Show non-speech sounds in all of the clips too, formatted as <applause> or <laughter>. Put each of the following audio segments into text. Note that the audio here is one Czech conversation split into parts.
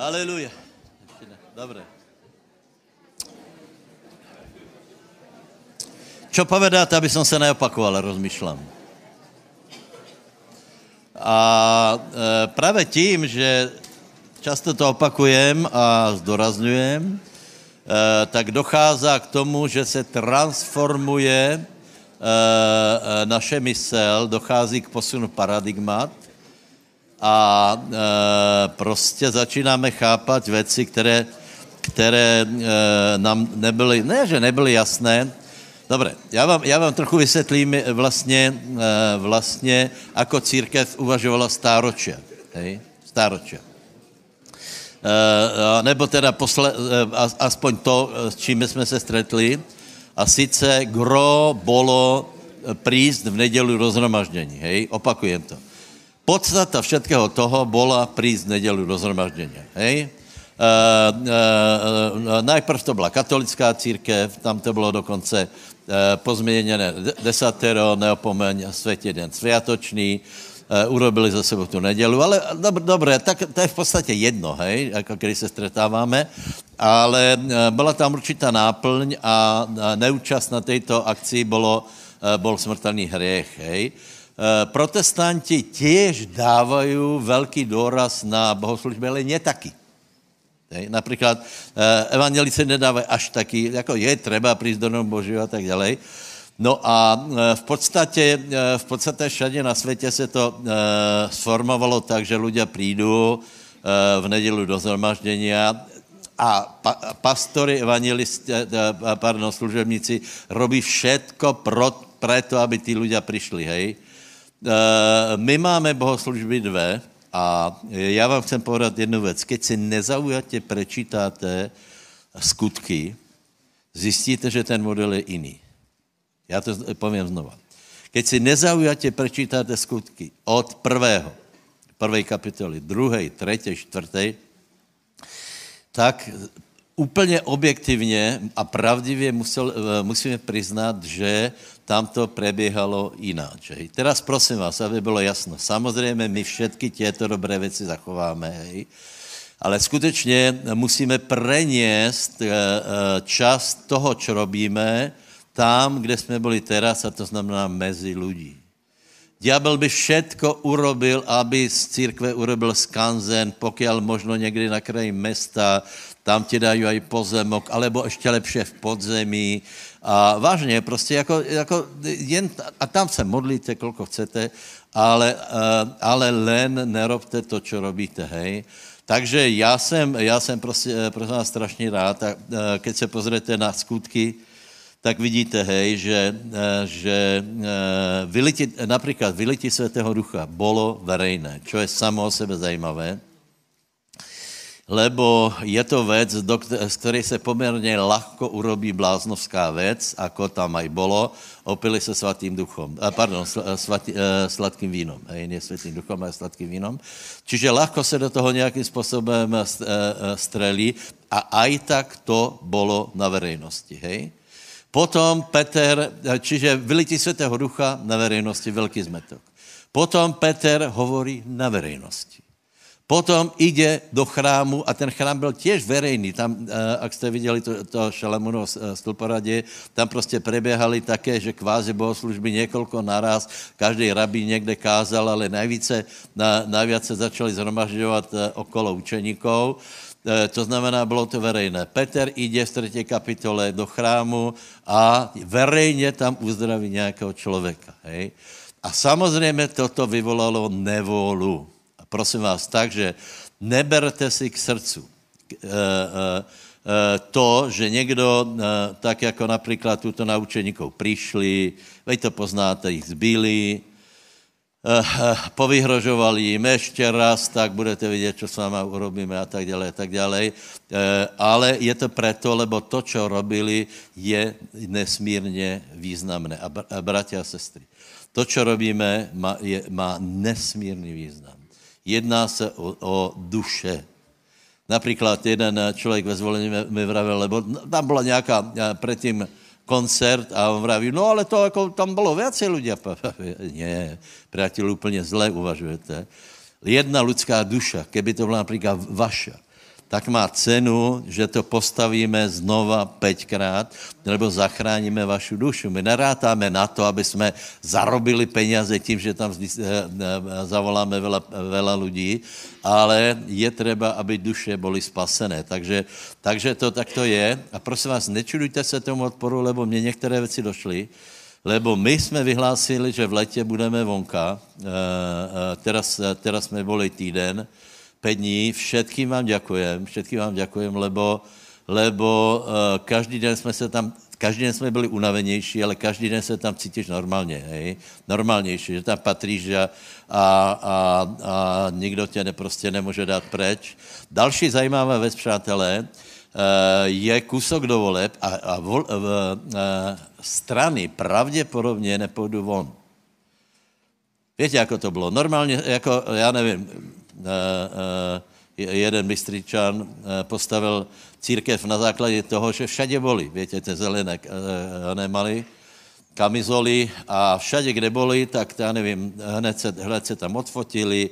Haleluja. Dobre. Čo povedáte, aby som se neopakoval, rozmýšlám. A e, právě tím, že často to opakujem a zdorazňujem, e, tak dochází k tomu, že se transformuje e, e, naše mysel, dochází k posunu paradigmat a e, prostě začínáme chápat věci, které, které e, nám nebyly, ne, že nebyly jasné, Dobre, já vám, já vám trochu vysvětlím vlastně, e, vlastně ako církev uvažovala stáročia. Hej? Stáročia. E, nebo teda posle, aspoň to, s čím jsme se stretli. A sice gro bolo prísť v nedělu rozhromaždění. Hej? Opakujem to Podstata všetkého toho bola prísť v do zhromaždenia. Hej? Uh, uh, uh, najprv to byla katolická církev, tam to bylo dokonce uh, pozměněné desatero, neopomeň světě den sviatočný, uh, urobili za sebou tu nedělu, ale dob, dobré, tak to je v podstatě jedno, hej, jako když se stretáváme, ale uh, byla tam určitá náplň a neúčast na této akci bylo, uh, bol smrtelný hriech, hej. Uh, protestanti tiež dávají velký důraz na bohoslužby, ale ne taky. Například eh, evangelici nedávají až taky, jako je třeba přijít do domu Božího a tak dále. No a eh, v podstatě, v podstatě všade na světě se to sformovalo tak, že ľudia přijdou v nedělu do zhromaždění a pa, pastory, evangelisti, pardon, služebníci robí všetko pro, preto, aby tí ľudia přišli, hej. Eh, my máme bohoslužby dve a já vám chcem povedat jednu věc. Keď si nezaujatě prečítáte skutky, zjistíte, že ten model je jiný. Já to povím znova. Keď si nezaujatě prečítáte skutky od prvého, prvej kapitoly, druhé, třetí, čtvrté, tak úplně objektivně a pravdivě musel, eh, musíme přiznat, že tam to preběhalo jináč. Hej. Teraz prosím vás, aby bylo jasno. Samozřejmě my všetky těto dobré věci zachováme, hej. ale skutečně musíme preniesť eh, eh, čas toho, co robíme, tam, kde jsme byli teraz, a to znamená mezi lidí. Diabel by všetko urobil, aby z církve urobil skanzen, pokud možno někdy na kraji mesta, tam ti dají aj pozemok, alebo ještě lepše v podzemí. A vážně, prostě jako, jako jen, a tam se modlíte, kolko chcete, ale, eh, ale len nerobte to, co robíte, hej. Takže já jsem, já jsem prostě, prosím vás strašně rád, a, eh, keď se pozrete na skutky, tak vidíte, hej, že, že vyliti, například vylití Svatého Ducha bolo verejné, čo je samo o sebe zajímavé lebo je to věc, z které se poměrně lahko urobí bláznovská věc, ako tam aj bolo, opili se svatým duchom, eh, pardon, eh, svatý, eh, sladkým vínom, hej, nie svatým duchom, ale sladkým vínom. Čiže lahko se do toho nějakým způsobem strelí a aj tak to bolo na verejnosti, hej. Potom Peter, čiže vylití svatého ducha na verejnosti, velký zmetok. Potom Peter hovorí na verejnosti. Potom jde do chrámu a ten chrám byl těž verejný. Tam, eh, jak jste viděli to, to Šalamunovo eh, stolporadě, tam prostě preběhali také, že kvázi bohoslužby několiko naraz, každý rabí někde kázal, ale nejvíce, na, najvíce se začali zhromažďovat eh, okolo učeníkov. To znamená, bylo to verejné. Peter jde v třetí kapitole do chrámu a verejně tam uzdraví nějakého člověka. Hej? A samozřejmě toto vyvolalo nevolu prosím vás, takže neberte si k srdcu eh, eh, eh, to, že někdo, tak jako například tuto naučeníkov přišli, vy to poznáte, jich zbíli, povyhrožovali jim ještě raz, tak budete vidět, co s váma urobíme a tak dále, a tak dále. Ale je to proto, lebo to, co robili, je nesmírně významné. A bratia a sestry, to, co robíme, má, je, má nesmírný význam. Jedná se o, o duše. Například jeden člověk ve zvolení mi vravil, lebo tam byla nějaká předtím koncert a on vraví, no ale to jako tam bylo více lidí. <laughs> Ne, přátel, úplně zle uvažujete. Jedna lidská duša, keby to byla například vaša, tak má cenu, že to postavíme znova pětkrát, nebo zachráníme vašu dušu. My nerátáme na to, aby jsme zarobili peněze tím, že tam eh, eh, zavoláme vela, vela lidí, ale je třeba, aby duše byly spasené. Takže, takže to takto je. A prosím vás, nečudujte se tomu odporu, lebo mě některé věci došly, lebo my jsme vyhlásili, že v letě budeme vonka, eh, teraz, teraz jsme byli týden, pět dní, všetkým vám děkujem, všetkým vám děkujem, lebo, lebo uh, každý den jsme se tam, každý den jsme byli unavenější, ale každý den se tam cítíš normálně, hej? normálnější, že tam patříš a, a, a, a nikdo tě ne, prostě nemůže dát preč. Další zajímavá věc, přátelé, uh, je kusok do voleb a, a vol, uh, uh, strany pravděpodobně nepůjdu von. Víte, jako to bylo? Normálně, jako, já nevím, Eh, eh, jeden mistričan eh, postavil církev na základě toho, že všade boli, víte, ty zelené nemaly kamizoly a všade, kde boli, tak já nevím, hned se, hned se tam odfotili,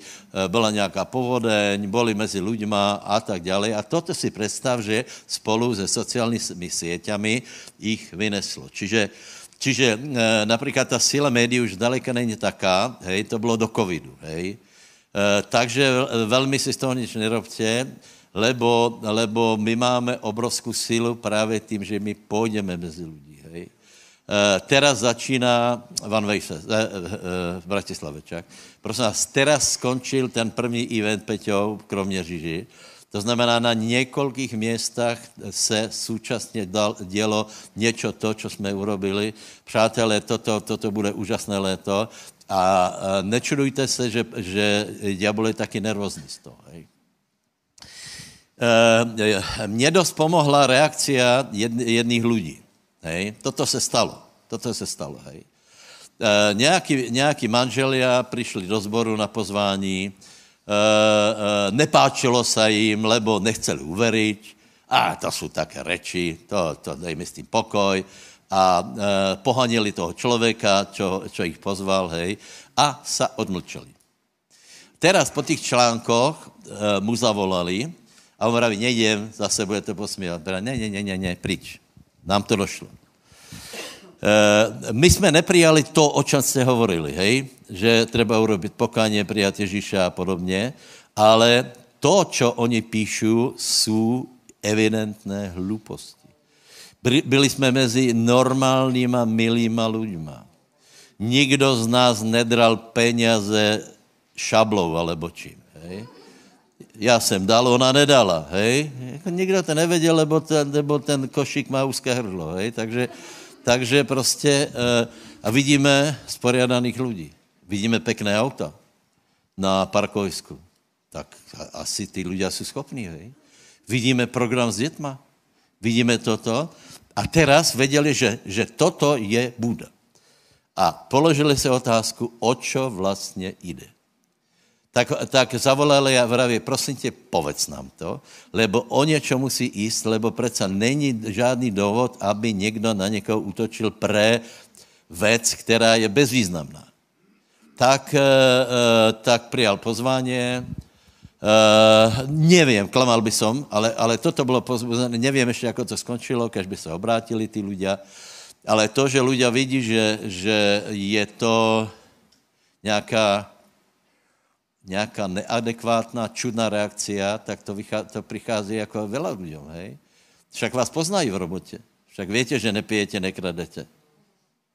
byla nějaká povodeň, boli mezi lidma a tak dále. A toto si představ, že spolu se sociálními sieťami ich vyneslo. Čiže, čiže například ta síla médií už daleka není taká, hej, to bylo do covidu, hej, Eh, takže velmi si z toho nič nerobte, lebo, lebo my máme obrovskou sílu právě tím, že my půjdeme mezi lidi. Hej. Uh, teraz začíná Van Vejse uh, uh, v Bratislave, čak. Prosím vás, teraz skončil ten první event Peťou, kromě Žiži. To znamená, na několikých městách se současně dal, dělo něco to, co jsme urobili. Přátelé, toto, toto bude úžasné léto. A nečudujte se, že, že ďábel je taky nervózní z toho. Hej. E, mně dost pomohla reakcia jedných lidí. Hej. Toto se stalo. Toto se stalo. Hej. E, nějaký, nějaký manželia přišli do sboru na pozvání, e, e, nepáčilo se jim, lebo nechceli uveriť, a to jsou také reči, to, to dej mi s tím pokoj a e, pohanili toho člověka, čo, čo ich pozval, hej, a sa odmlčeli. Teraz po těch článkoch e, mu zavolali a on vraví, nejdem, zase budete posmívat. Ne, ne, ne, ne, ne, pryč. Nám to došlo. E, my jsme neprijali to, o čem jste hovorili, hej? že třeba urobit pokáně, přijat Ježíša a podobně, ale to, co oni píšou, jsou evidentné hluposti. Byli jsme mezi normálníma, milýma lidma. Nikdo z nás nedral peněze šablou alebo čím. Hej? Já jsem dal, ona nedala. Hej? Jako nikdo to nevěděl, lebo ten, lebo ten košík má úzké hrdlo. Hej? Takže, takže prostě uh, a vidíme sporiadaných lidí. Vidíme pekné auta na parkovisku. Tak asi ty lidé jsou schopní. Hej? Vidíme program s dětma. Vidíme toto a teraz věděli, že, že toto je Buda. A položili si otázku, o čo vlastně jde. Tak, tak zavolali a vraví, prosím tě, povedz nám to, lebo o něčo musí jíst, lebo přece není žádný důvod, aby někdo na někoho útočil pre věc, která je bezvýznamná. Tak, e, tak přijal pozvání, Uh, nevím, klamal by som, ale, ale toto bylo pozbuzené, nevím ještě, jak to skončilo, když by se obrátili ty ľudia, ale to, že ľudia vidí, že, že je to nějaká, nějaká neadekvátná, čudná reakcia, tak to, vychá, to přichází jako veľa ľuďom, hej? Však vás poznají v robotě. Však víte, že nepijete, nekradete.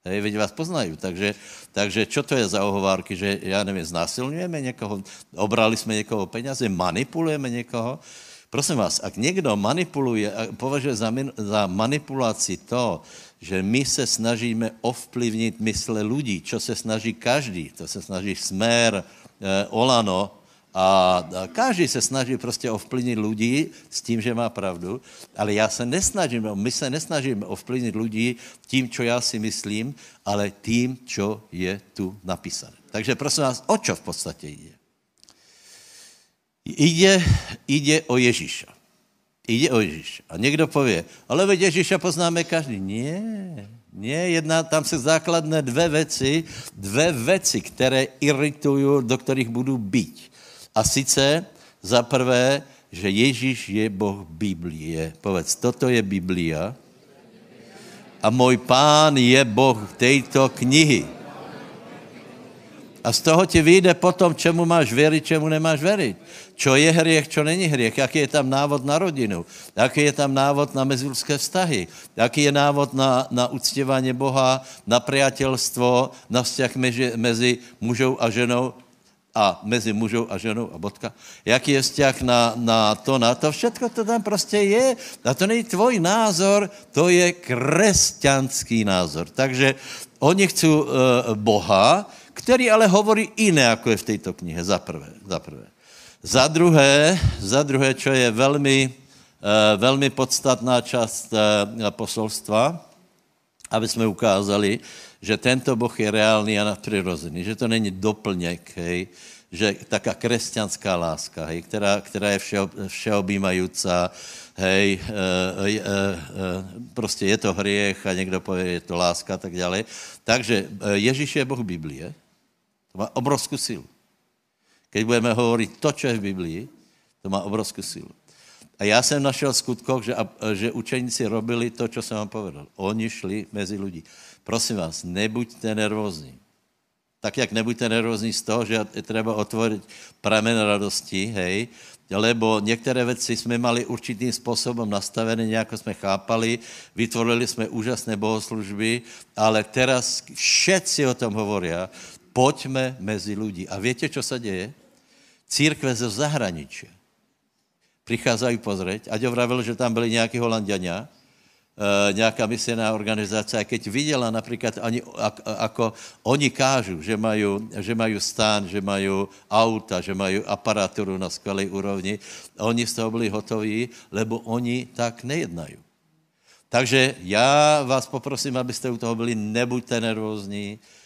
Hej, veď vás poznají. Takže, takže čo to je za ohovárky, že já nevím, znásilňujeme někoho, obrali jsme někoho peněze, manipulujeme někoho. Prosím vás, ak někdo manipuluje, považuje za, min, za manipulaci to, že my se snažíme ovplyvnit mysle lidí, čo se snaží každý, to se snaží Smer, eh, Olano, a každý se snaží prostě ovplyvnit lidi s tím, že má pravdu, ale já se nesnažím, my se nesnažíme ovplyvnit lidi tím, co já si myslím, ale tím, co je tu napísané. Takže prosím vás, o čo v podstatě jde? Jde, jde o Ježíša. Jde o Ježíša. A někdo pově, ale veď Ježíša poznáme každý. Ne, ne, jedna, tam se základné dvě věci, dvě věci, které iritují, do kterých budu být. A sice za prvé, že Ježíš je Boh Biblie. Povedz, toto je Biblia a můj pán je Boh této knihy. A z toho ti vyjde potom, čemu máš věřit, čemu nemáš věřit. Čo je hriech, čo není hriech, jaký je tam návod na rodinu, jaký je tam návod na mezilské vztahy, jaký je návod na, na uctěvání Boha, na priateľstvo, na vzťah mezi, mezi mužou a ženou a mezi mužou a ženou a bodka. Jaký je vzťah na, na to, na to, všetko to tam prostě je. A to není tvoj názor, to je křesťanský názor. Takže oni chcou uh, Boha, který ale hovorí jiné, jako je v této knihe, za prvé. Za, prvé. za druhé, za druhé, čo je velmi, uh, velmi podstatná část uh, posolstva, aby jsme ukázali, že tento Boh je reálný a nadprirozený, že to není doplněk, hej, že taká křesťanská láska, hej, která, která je všeho, všeobjímajúca, hej, e, e, e, prostě je to hriech a někdo pově, je to láska a tak dále. Takže Ježíš je Boh Biblie, to má obrovskou sílu. Keď budeme hovorit to, co je v Biblii, to má obrovskou sílu. A já jsem našel skutkov, že, že učeníci robili to, co jsem vám povedal. Oni šli mezi lidi. Prosím vás, nebuďte nervózní. Tak, jak nebuďte nervózní z toho, že je třeba otvorit pramen radosti, hej, lebo některé věci jsme mali určitým způsobem nastavené, nějak jsme chápali, vytvorili jsme úžasné bohoslužby, ale teraz všetci o tom hovorí pojďme mezi lidi. A víte, co se děje? Církve ze zahraničí přicházají pozrieť. Aďo vravil, že tam byli nějaký holanděňa, e, nějaká misijná organizace, a keď viděla například, ani, ako oni kážu, že mají, že mají stán, že mají auta, že mají aparaturu na skvělé úrovni, oni z toho byli hotoví, lebo oni tak nejednají. Takže já vás poprosím, abyste u toho byli, nebuďte nervózní, Eh, eh,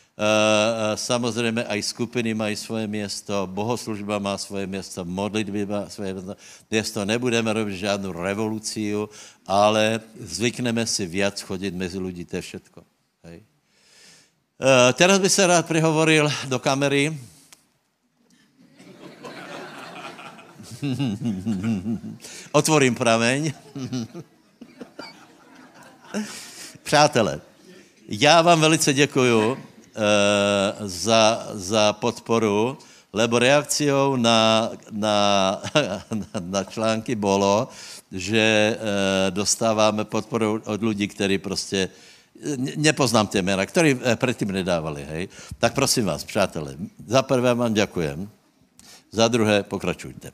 samozřejmě i skupiny mají svoje město, bohoslužba má svoje město, modlitby má svoje město. Nebudeme robit žádnou revoluci, ale zvykneme si víc chodit mezi lidi, to je všetko. Hej. Uh, teraz by se rád přihovoril do kamery. <laughs> Otvorím prameň. <laughs> Přátelé, já vám velice děkuju Eh, za, za podporu, lebo reakciou na, na, <laughs> na články bylo, že eh, dostáváme podporu od lidí, kteří prostě nepoznám tě jména, který eh, předtím nedávali, hej. Tak prosím vás, přátelé, za prvé vám děkujem, za druhé pokračujte.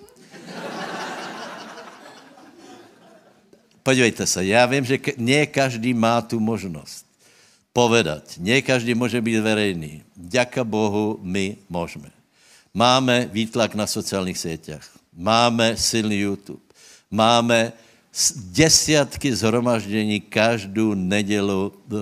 Podívejte se, já vím, že ne každý má tu možnost povedať. Nie každý může být verejný. Děka Bohu, my můžeme. Máme výtlak na sociálních sítích. Máme silný YouTube. Máme desiatky zhromaždění každou nedělu uh,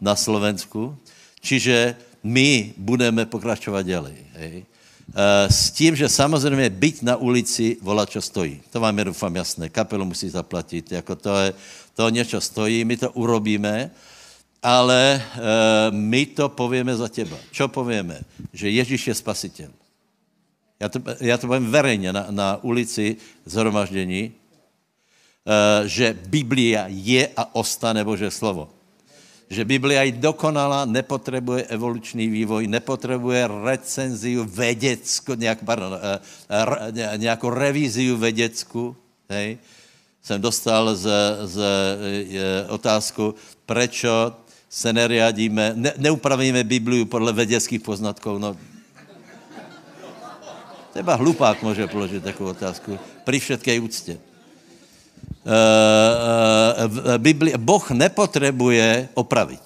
na Slovensku. Čiže my budeme pokračovat dělej. Hej. Uh, s tím, že samozřejmě byť na ulici volat, čo stojí. To vám je doufám jasné. Kapelu musí zaplatit. Jako to, je, to něco stojí, my to urobíme ale e, my to povíme za těba. Čo povíme? Že Ježíš je spasitel. Já to, já to povím verejně na, na ulici zhromaždění, e, že Biblia je a ostane Bože slovo. Že Biblia je dokonalá, nepotřebuje evoluční vývoj, nepotřebuje recenziu vědeckou, nějak, pardon, e, e, nějakou revíziu vědeckou. Jsem dostal z, z e, otázku, prečo se neriadíme, ne, neupravíme Bibliu podle vědeckých poznatků. No. Třeba hlupák může položit takovou otázku. Při všetké úctě. Uh, Bibli, boh nepotřebuje opravit.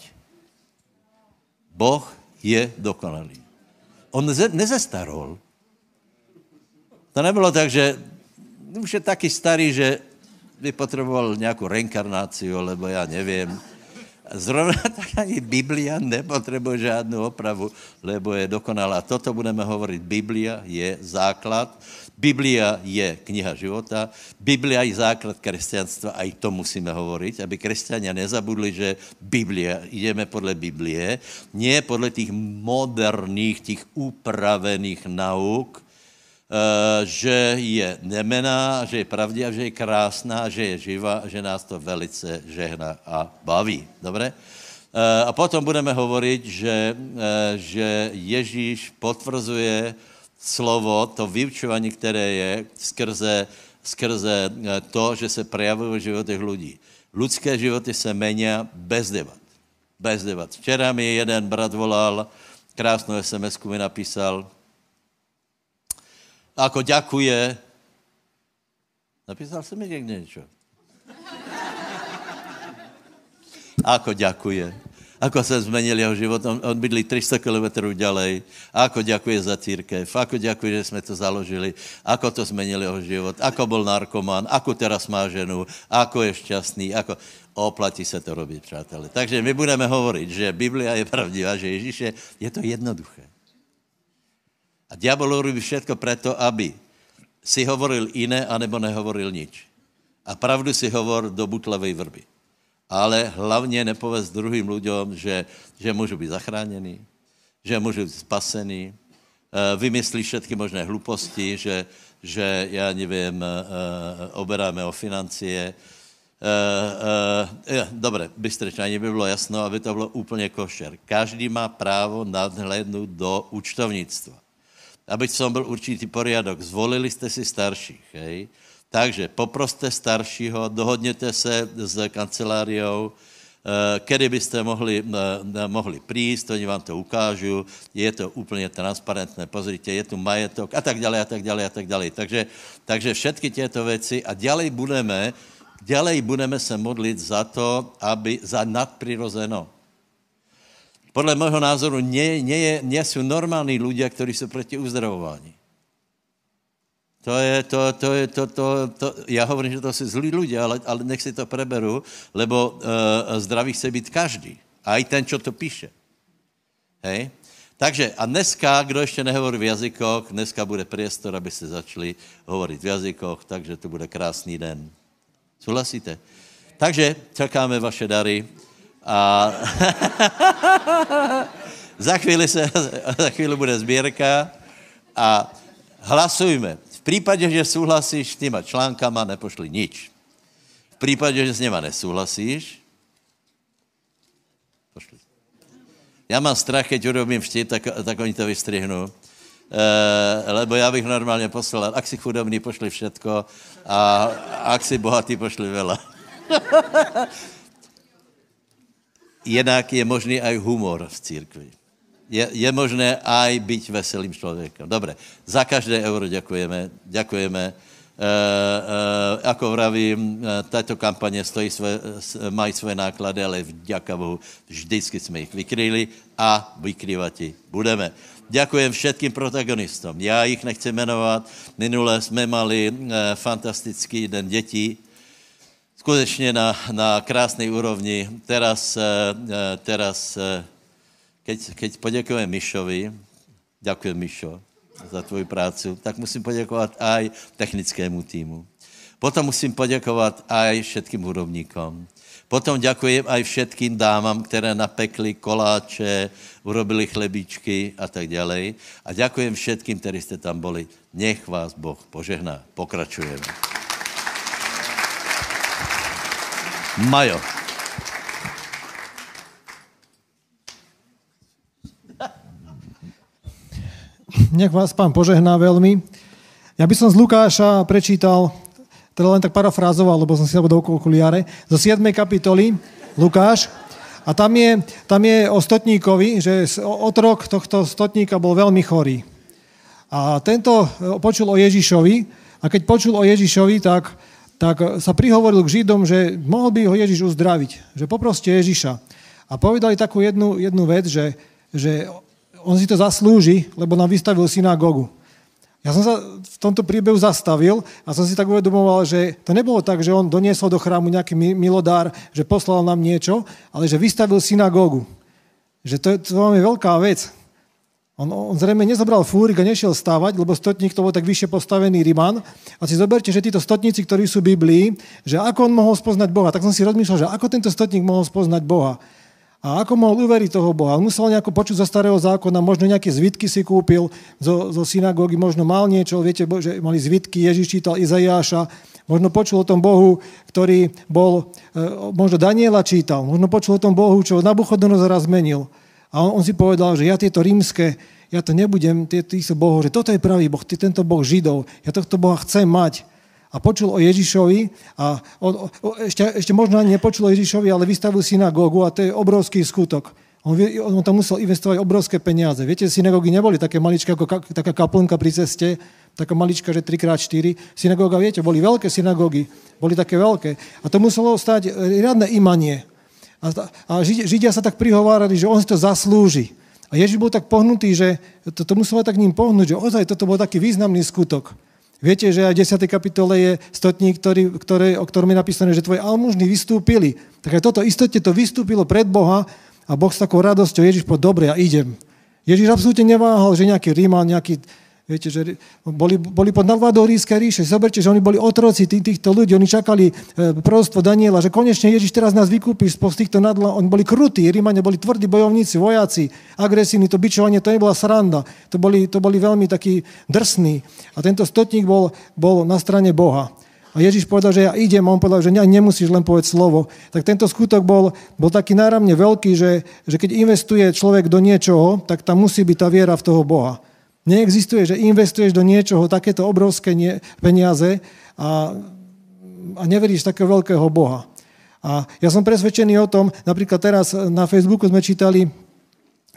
Boh je dokonalý. On neze, nezestarol. To nebylo tak, že už je taky starý, že by potřeboval nějakou reinkarnáciu, lebo já nevím Zrovna <laughs> tak ani Biblia nepotřebuje žádnou opravu, lebo je dokonalá. Toto budeme hovorit. Biblia je základ, Biblia je kniha života, Biblia je základ křesťanstva a i to musíme hovorit, aby křesťania nezabudli, že Biblia, jdeme podle Biblie, nie podle těch moderních, těch upravených nauk, že je nemená, že je pravdivá, že je krásná, že je živá, že nás to velice žehná a baví. Dobre? A potom budeme hovoriť, že, že Ježíš potvrzuje slovo, to vyučování, které je skrze, skrze to, že se prejavují v životech lidí. Lidské životy se mení bez debat. Bez debat. Včera mi jeden brat volal, krásnou sms mi napísal, ako ďakuje. Napísal jsem mi někde něco. Ako ďakuje. Ako se zmenil jeho život. On, on bydlí 300 km ďalej. Ako ďakuje za církev. Ako ďakuje, že jsme to založili. Ako to zmenil jeho život. Ako byl narkoman. Ako teraz má ženu. Ako je šťastný. Ako... Oplatí se to robiť, přátelé. Takže my budeme hovoriť, že Biblia je pravdivá, že Ježíš je, je to jednoduché. A diabol robí všetko preto, aby si hovoril iné, anebo nehovoril nič. A pravdu si hovor do butlavej vrby. Ale hlavně nepověz druhým lidem, že, že můžu být zachráněný, že můžu být spasený, eh, vymyslí všetky možné hluposti, že, že já nevím, eh, oberáme o financie. Eh, Dobre, bystrečně, ani by bylo jasno, aby to bylo úplně košer. Každý má právo nadhlednout do účtovnictva aby som byl určitý poriadok. Zvolili jste si starších, hej? Takže poproste staršího, dohodněte se s kanceláriou, eh, kedy byste mohli, eh, mohli prísť, oni vám to ukážu, je to úplně transparentné, pozrite, je tu majetok a tak dále, a tak dále, a tak dále. Takže, takže všetky těto věci a ďalej budeme, ďalej budeme se modlit za to, aby za nadprirozeno podle mého názoru nie, nie, nie jsou normální lidé, kteří jsou proti uzdravování. To je, to, to je, to, to, to, já hovorím, že to jsou zlí lidé, ale, ale nech si to preberu, lebo uh, zdraví chce být každý. A i ten, čo to píše. Hej? Takže a dneska, kdo ještě nehovorí v jazykoch, dneska bude priestor, aby se začali hovorit v jazykoch, takže to bude krásný den. Souhlasíte? Takže čekáme vaše dary. A <laughs> za chvíli, se, <laughs> za chvíli bude sbírka a hlasujme. V případě, že souhlasíš s těma článkama, nepošli nič. V případě, že s něma nesouhlasíš, pošli. Já mám strach, keď urobím štít, tak, tak oni to vystrihnu. E, lebo já bych normálně poslal, ak si chudobný, pošli všetko a ak si bohatý, pošli vela. <laughs> Jinak je možný aj humor v církvi. Je, je možné aj být veselým člověkem. Dobre, za každé euro děkujeme. Děkujeme. E, e, vravím, e, tato kampaně stojí své, mají své náklady, ale vďaka Bohu vždycky jsme jich vykryli a vykrývat budeme. Děkujem všetkým protagonistom. Já jich nechci jmenovat. Minule jsme mali e, fantastický den dětí, skutečně na, na krásné úrovni. Teraz, eh, eh, teraz eh, keď, keď poděkujeme Mišovi, děkuji Mišo za tvoji práci, tak musím poděkovat aj technickému týmu. Potom musím poděkovat aj všetkým hudobníkom. Potom děkuji aj všetkým dámám, které napekli koláče, urobili chlebičky a tak dále. A děkuji všetkým, kteří jste tam byli. Nech vás Boh požehná. Pokračujeme. Majo. Nech vás pán požehná veľmi. Ja by som z Lukáša prečítal, teda len tak parafrázoval, lebo som si do okuliare, zo 7. kapitoly Lukáš. A tam je, tam je o stotníkovi, že otrok tohto stotníka bol veľmi chorý. A tento počul o Ježišovi a keď počul o Ježišovi, tak tak sa prihovoril k Židom, že mohol by ho Ježiš uzdraviť, že poproste Ježiša. A povedali takú jednu, jednu vec, že, že on si to zaslúži, lebo nám vystavil synagogu. Ja som sa v tomto príbehu zastavil a som si tak uvedomoval, že to nebolo tak, že on doniesol do chrámu nejaký milodár, že poslal nám niečo, ale že vystavil synagógu. Že to, to je veľká vec. On, on zrejme nezobral fúrik a nešiel stávať, lebo stotník to bol tak vyššie postavený Riman. A si zoberte, že títo stotníci, ktorí sú v Biblii, že ako on mohol spoznať Boha. Tak som si rozmýšľal, že ako tento stotník mohol spoznať Boha. A ako mohol uveriť toho Boha? On musel nejako počuť zo starého zákona, možno nejaké zvitky si kúpil zo, zo synagógy, možno mal niečo, viete, že mali zvitky, Ježiš čítal Izajáša, možno počul o tom Bohu, ktorý bol, e, možno Daniela čítal, možno počul o tom Bohu, čo Nabuchodonozora zmenil. A on, on si povedal, že ja tieto rímske, ja to nebudem, týchto bohov, že toto je pravý Boh, tento Boh Židov, ja tohto Boha chcem mať a počul o Ježišovi a on, o, ešte, ešte možno ani nepočul o Ježišovi, ale vystavil synagógu a to je obrovský skutok. On, on tam musel investovať obrovské peniaze. Viete, synagógy neboli také maličké ako ka, taká kaplnka pri ceste, taká malička, že 3x4. Synagóga, viete, boli veľké synagógy, boli také veľké. A to muselo stať riadne imanie. A, a Židia sa tak prihovárali, že on si to zaslúži. A Ježiš bol tak pohnutý, že to, to muselo tak ním pohnúť, že ozaj toto bol taký významný skutok. Viete, že aj v 10. kapitole je stotník, ktorý, ktoré, o ktorom je napísané, že tvoje almužny vystúpili. Tak aj toto istotne to vystúpilo pred Boha a Boh s takou radosťou, Ježiš povedal, dobre, ja idem. Ježiš absolútne neváhal, že nejaký Ríman, nejaký Viete, že boli, boli pod nadvládou rískej ríše. Zoberte, že oni boli otroci tých, týchto ľudí. Oni čakali e, prostvo Daniela, že konečne Ježiš teraz nás vykúpi z týchto nadla. Oni boli krutí, Rímania boli tvrdí bojovníci, vojaci, agresívni. To bičovanie, to nebola sranda. To boli, to boli veľmi takí drsní. A tento stotník bol, bol na strane Boha. A Ježiš povedal, že ja idem, a on povedal, že ne, nemusíš len povedať slovo. Tak tento skutok bol, bol taký náramne veľký, že, že keď investuje človek do niečoho, tak tam musí byť tá viera v toho Boha. Neexistuje, že investuješ do niečoho takéto obrovské peniaze a, a neveríš takého veľkého Boha. A ja som presvedčený o tom, napríklad teraz na Facebooku sme čítali,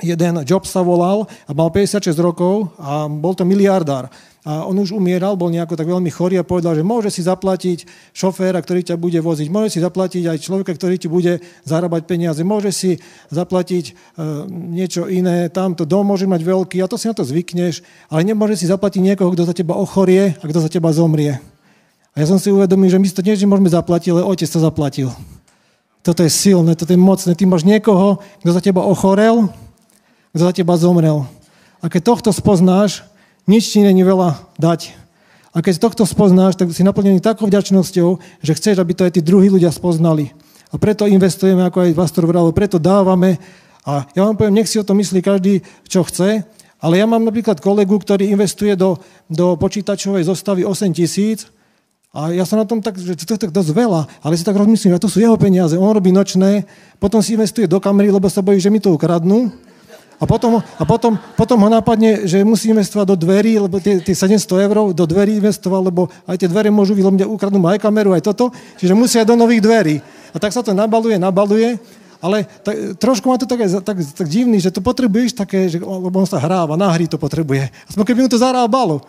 jeden Job sa volal a mal 56 rokov a bol to miliardár a on už umieral, bol nejako tak veľmi chorý a povedal, že môže si zaplatiť šoféra, ktorý ťa bude voziť, môže si zaplatiť aj človeka, ktorý ti bude zarábať peniaze, môže si zaplatiť uh, niečo iné, tamto dom môže mať veľký a to si na to zvykneš, ale nemôže si zaplatiť niekoho, kto za teba ochorie a kto za teba zomrie. A ja som si uvedomil, že my si to nie, že môžeme zaplatiť, ale otec to zaplatil. Toto je silné, toto je mocné. Ty máš niekoho, kto za teba ochorel, za teba zomrel. A keď tohto spoznáš, nič ti není veľa dať. A keď tohto spoznáš, tak si naplnený takou vďačnosťou, že chceš, aby to aj tí druhí ľudia spoznali. A preto investujeme, ako aj Pastor Vralo, preto dávame. A ja vám poviem, nech si o to myslí každý, čo chce, ale ja mám napríklad kolegu, ktorý investuje do, do počítačovej zostavy 8 tisíc a ja som na tom tak, že to je tak dosť veľa, ale si tak rozmyslím, že to sú jeho peniaze, on robí nočné, potom si investuje do kamery, lebo sa bojí, že mi to ukradnú a potom, a potom, potom ho napadne, že musí investovať do dverí, lebo tie, tie 700 eur do dverí investoval, lebo aj tie dvere môžu vylomiť, ukradnú aj kameru, aj toto, čiže musia do nových dverí. A tak sa to nabaluje, nabaluje, ale tak, trošku ma to tak, tak, tak divný, že to potrebuješ také, že, lebo on sa hráva, na hry to potrebuje. Aspoň keby mu to zarábalo.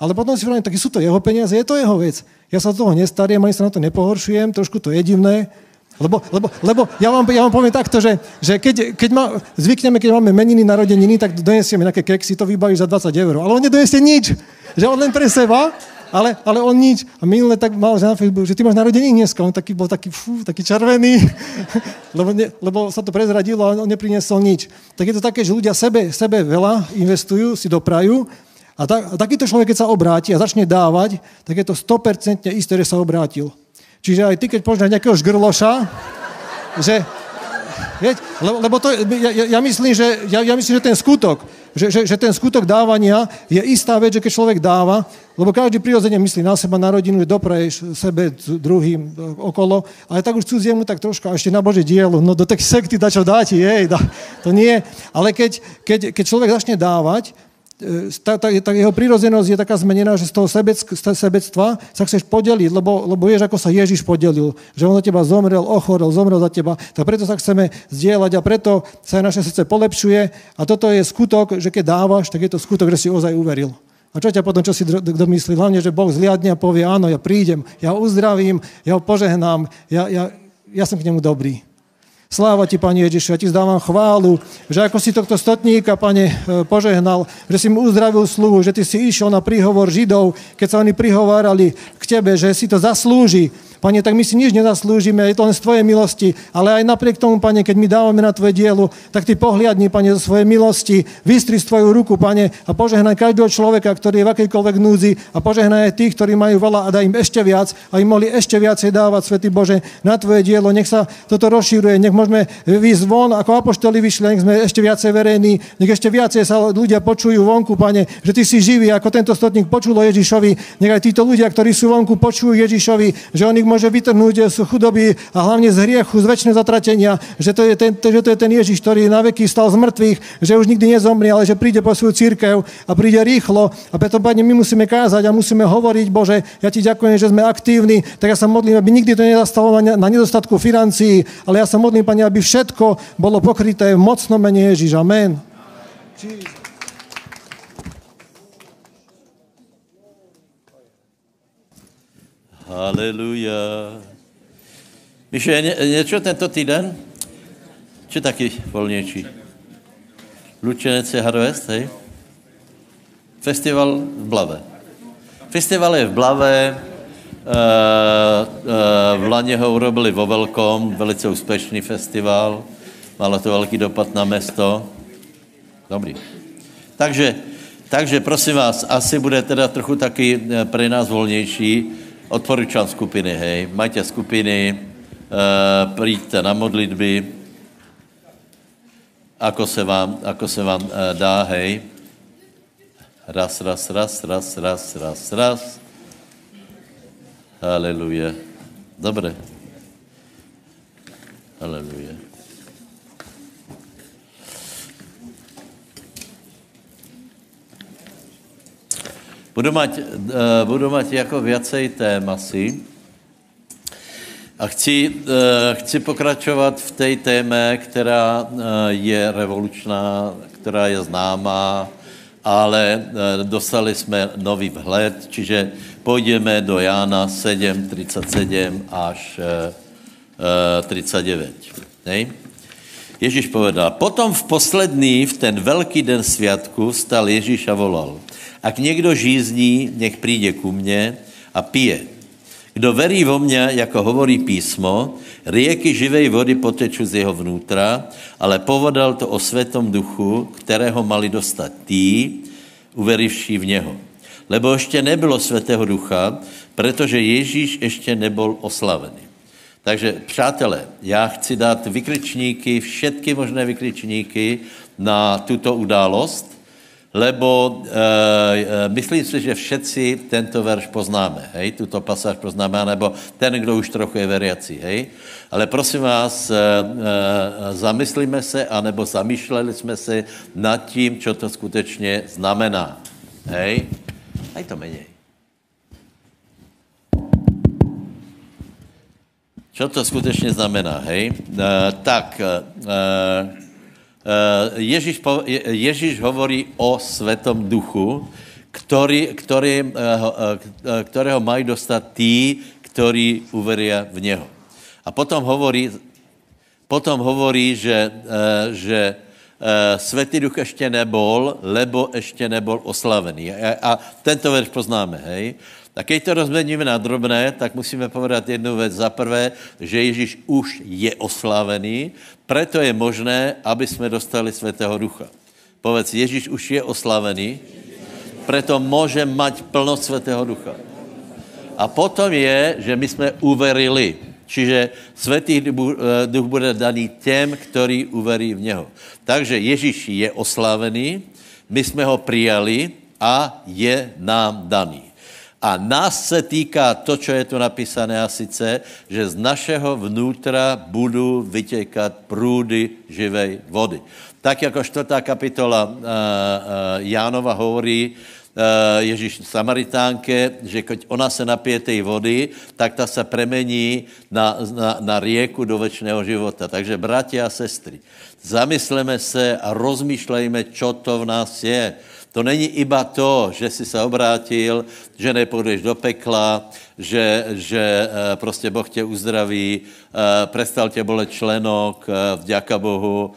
Ale potom si hovorím, tak sú to jeho peniaze, je to jeho vec. Ja sa z toho nestariem, ani sa na to nepohoršujem, trošku to je divné, lebo, lebo, lebo ja, vám, ja vám poviem takto, že, že keď, keď má, zvykneme, keď máme meniny, narodeniny, tak donesieme nejaké keksy, to vybavíš za 20 eur. Ale on nedonesie nič. Že on len pre seba, ale, ale on nič. A minule tak mal že na Facebooku, že ty máš narodeniny dneska. On taký, bol taký, fú, taký červený, <laughs> lebo, ne, lebo sa to prezradilo a on nepriniesol nič. Tak je to také, že ľudia sebe, sebe veľa investujú, si doprajú a, tak, a takýto človek, keď sa obráti a začne dávať, tak je to 100% isté, že sa obrátil. Čiže aj ty, keď poznáš nejakého žgrloša, že, vieť, lebo, lebo to, ja, ja, myslím, že, ja, ja myslím, že ten skutok, že, že, že ten skutok dávania je istá vec, že keď človek dáva, lebo každý prirodzene myslí na seba, na rodinu, že dopraješ sebe, druhým okolo, ale tak už cudziemu tak trošku, a ešte na Bože dielo, no do tej sekty da čo dáti, jej, da, to nie. Ale keď, keď, keď človek začne dávať, tá, tá, tá jeho prírodzenosť je taká zmenená, že z toho sebec, sebectva sa chceš podeliť, lebo, lebo vieš, ako sa Ježiš podelil. Že on za teba zomrel, ochorel, zomrel za teba. Tak preto sa chceme zdieľať a preto sa aj naše srdce polepšuje. A toto je skutok, že keď dávaš, tak je to skutok, že si ozaj uveril. A čo ťa potom, čo si domyslí? Hlavne, že Boh zliadne a povie, áno, ja prídem, ja uzdravím, ja ho požehnám, ja, ja, ja som k nemu dobrý. Sláva ti, Pane Ježišu, ja ti zdávam chválu, že ako si tohto stotníka, Pane, e, požehnal, že si mu uzdravil sluhu, že ty si išiel na príhovor Židov, keď sa oni prihovárali k tebe, že si to zaslúži, Pane, tak my si nič nezaslúžime, je to len z Tvojej milosti, ale aj napriek tomu, Pane, keď my dávame na Tvoje dielu, tak Ty pohliadni, Pane, zo svojej milosti, vystri Tvoju ruku, Pane, a požehnaj každého človeka, ktorý je v akejkoľvek núzi a požehnaj aj tých, ktorí majú veľa a daj im ešte viac, aby mohli ešte viacej dávať, Svetý Bože, na Tvoje dielo. Nech sa toto rozšíruje, nech môžeme výjsť von, ako apoštoli vyšli, nech sme ešte viacej verejní, nech ešte viacej sa ľudia počujú vonku, Pane, že Ty si živý, ako tento stotník počulo Ježišovi. Nech aj títo ľudia, ktorí sú vonku, počujú Ježišovi, že on ich môže vytrhnúť z chudoby a hlavne z hriechu, z väčšného zatratenia, že to je ten, že to je ten Ježiš, ktorý na veky stal z mŕtvych, že už nikdy nezomrie, ale že príde po svoju církev a príde rýchlo. A preto, Pane, my musíme kázať a musíme hovoriť, Bože, ja Ti ďakujem, že sme aktívni, tak ja sa modlím, aby nikdy to nedostalo na, na nedostatku financií, ale ja sa modlím, Pane, aby všetko bolo pokryté v mocnom mene Ježiš. Amen. Jesus. Haleluja. Víš, je ně, něco tento týden? Či taky volnější? Lučenec je Harvest, hej? Festival v Blave. Festival je v Blave, e, e, v Laně ho urobili vo velkom, velice úspěšný festival, malo to velký dopad na město. Dobrý. Takže, takže prosím vás, asi bude teda trochu taky e, pro nás volnější, Odporučám skupiny, hej. Majte skupiny, uh, príďte na modlitby, ako se vám, ako se vám uh, dá, hej. Raz, raz, raz, raz, raz, raz, raz. Haleluja. Dobre. Haleluja. Budu mať, uh, budu mať jako viacej tém asi. A chci, uh, chci pokračovat v té téme, která uh, je revolučná, která je známá, ale dostali jsme nový vhled, čiže půjdeme do Jána 7, 37 až uh, 39. Nej? Ježíš povedal, potom v poslední, v ten velký den světku, stal Ježíš a volal – ak někdo žízní, nech přijde ku mně a pije. Kdo verí vo mě, jako hovorí písmo, rieky živej vody poteču z jeho vnútra, ale povodal to o světom duchu, kterého mali dostat tí, uverivší v něho. Lebo ještě nebylo svatého ducha, protože Ježíš ještě nebyl oslavený. Takže, přátelé, já chci dát vykričníky, všetky možné vykričníky na tuto událost, lebo e, myslím si, že všetci tento verš poznáme, hej, tuto pasáž poznáme, nebo ten, kdo už trochu je veriací, hej. Ale prosím vás, e, e, zamyslíme se, anebo zamýšleli jsme se nad tím, co to skutečně znamená, hej. Aj to menej. Co to skutečně znamená, hej? E, tak, e, Eh, Ježíš, Ježíš hovorí o Svetom duchu, ktorý, ktorý, eh, eh, ktorého mají dostat tí, ktorí uveria v něho. A potom hovorí, potom hovorí, že, že Svetý duch ještě nebol, lebo ještě nebol oslavený. A, a tento verš poznáme, hej? A keď to rozmeníme na drobné, tak musíme povedat jednu věc. Za prvé, že Ježíš už je oslavený, preto je možné, aby jsme dostali Svatého Ducha. Povedz, Ježíš už je oslavený, preto může mať plnost Svatého Ducha. A potom je, že my jsme uverili. Čiže Svatý eh, Duch bude daný těm, ktorí uverí v něho. Takže Ježíš je oslavený, my jsme ho přijali a je nám daný. A nás se týká to, co je tu napísané, a sice, že z našeho vnútra budou vytěkat průdy živej vody. Tak jako čtvrtá kapitola uh, uh, Jánova hovorí, uh, Ježíš Samaritánke, že keď ona se napije té vody, tak ta se premení na, na, na rieku do večného života. Takže, bratia a sestry, zamysleme se a rozmýšlejme, čo to v nás je To není iba to, že jsi se obrátil, že nepůjdeš do pekla, že, že eh, prostě Boh tě uzdraví, eh, prestal tě bolet členok, eh, vďaka Bohu,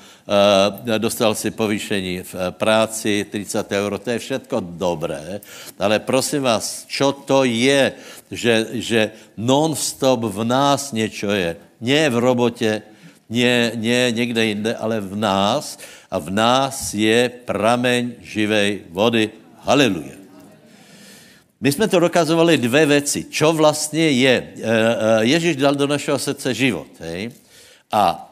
dostal si povýšení v práci, 30 euro, to je všetko dobré, ale prosím vás, čo to je, že, že non-stop v nás něco je, ne v robotě, ne, ne někde jinde, ale v nás, a v nás je prameň živej vody. Haleluja. My jsme to dokazovali dvě věci. Čo vlastně je? E, e, Ježíš dal do našeho srdce život. Hej? A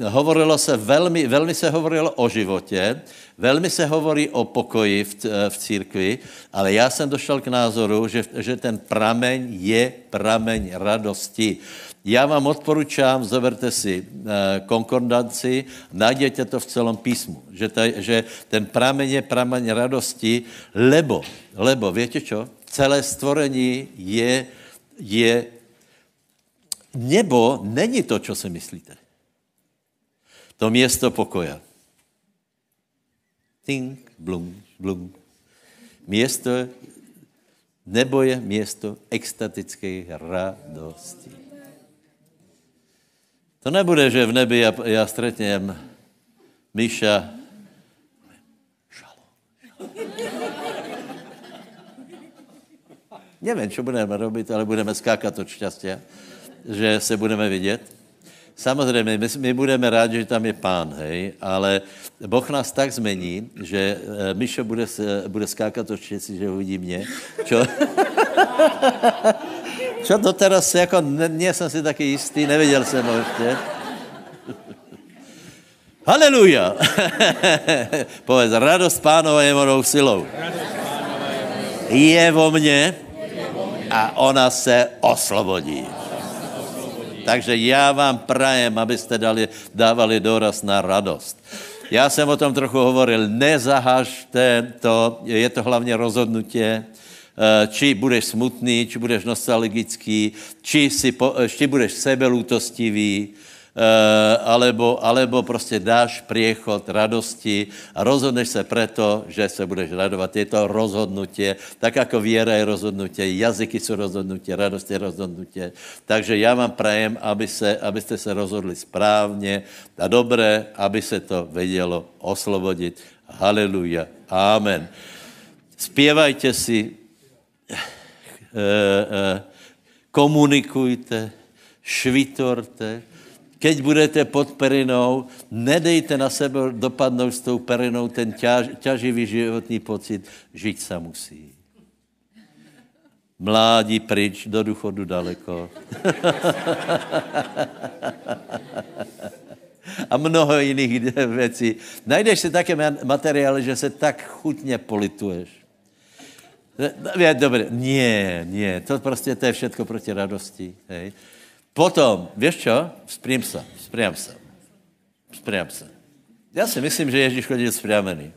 e, hovorilo se velmi, velmi se hovorilo o životě, velmi se hovorí o pokoji v, v církvi, ale já jsem došel k názoru, že, že ten prameň je prameň radosti. Já vám odporučám, zoberte si eh, konkordanci, najděte to v celom písmu, že, ta, že ten prameň je prameň radosti, lebo, lebo, víte čo? Celé stvorení je, je, nebo není to, co si myslíte. To město pokoja. Tink, blum, blum. Město, nebo je město extatické radosti. To nebude, že v nebi já, já stretnem Míša. Nevím, co budeme robit, ale budeme skákat od šťastia, že se budeme vidět. Samozřejmě, my, my budeme rádi, že tam je pán, hej, ale Boh nás tak zmení, že eh, Míša bude, bude skákat od štěstí, že uvidí mě. Čo? Čo to teraz, jako, ne, ne jsem si taky jistý, neviděl jsem ho ještě. Haleluja. <laughs> Povedz, radost pánova je monou silou. Je vo mně a ona se oslobodí. Takže já vám prajem, abyste dali, dávali doraz na radost. Já jsem o tom trochu hovoril, nezahažte to, je to hlavně rozhodnutě, Eh, či budeš smutný, či budeš nostalgický, či, si po, eh, či budeš sebelútostivý, eh, alebo, alebo prostě dáš priechod radosti a rozhodneš se preto, že se budeš radovat. Je to rozhodnutie, tak jako věra je rozhodnutie, jazyky jsou rozhodnutie, radost je rozhodnutie. Takže já vám prajem, aby se, abyste se rozhodli správně a dobré, aby se to vědělo oslobodit. Haleluja. Amen. Spěvajte si Eh, eh, komunikujte, švitorte. Keď budete pod perinou, nedejte na sebe dopadnout s tou perinou ten ťaž, ťaživý životní pocit, žiť se musí. Mládí pryč, do důchodu daleko. <laughs> a mnoho jiných <laughs> věcí. Najdeš si také materiály, že se tak chutně polituješ. Je, dobré, nie, nie, to prostě to je všetko proti radosti. Hej. Potom, víš čo? Sprím se, sprím se. Sprím se. Já si myslím, že Ježíš chodil spriamený.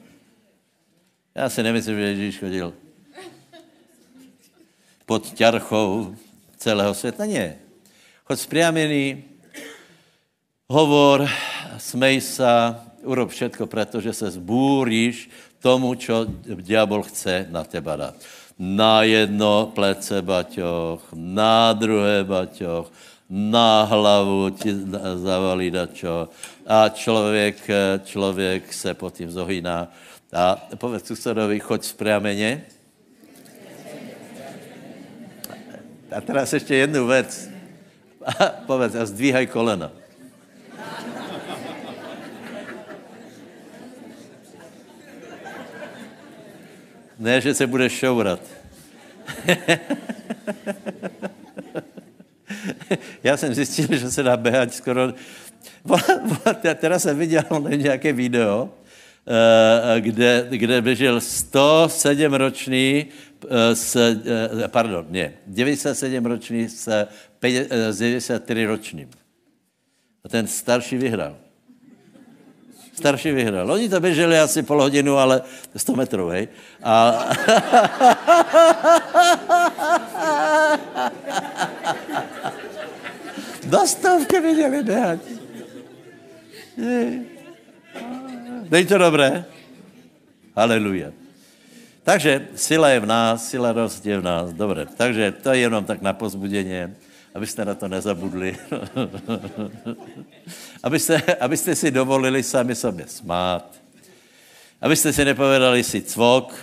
Já si nemyslím, že Ježíš chodil pod ťarchou celého světa. Nie. Chod spriamený, hovor, smej se, urob všetko, protože se zbúríš tomu, čo diabol chce na teba dát. Na jedno plece baťoch, na druhé baťoch, na hlavu ti zavalí dačo a člověk, člověk se pod tím zohýná. A povedz susedovi, choď z priameně. A teraz ještě jednu věc. povedz, a zdvíhaj kolena. Ne, že se bude šourat. <laughs> Já jsem zjistil, že se dá běhat skoro... <laughs> Teda jsem viděl nějaké video, eh, kde, kde běžel 107 ročný eh, s, eh, pardon, ne, 97 ročný s, s 93 ročným. A ten starší vyhrál. Starší vyhrál. Oni to běželi asi pol hodinu, ale 100 metrů, hej. A... <laughs> Do stovky viděli běhat. Není to dobré? Haleluja. Takže sila je v nás, sila rost je v nás. Dobře, takže to je jenom tak na pozbudění, abyste na to nezabudli. <laughs> abyste, abyste si dovolili sami sobě smát. Abyste si nepovedali si cvok,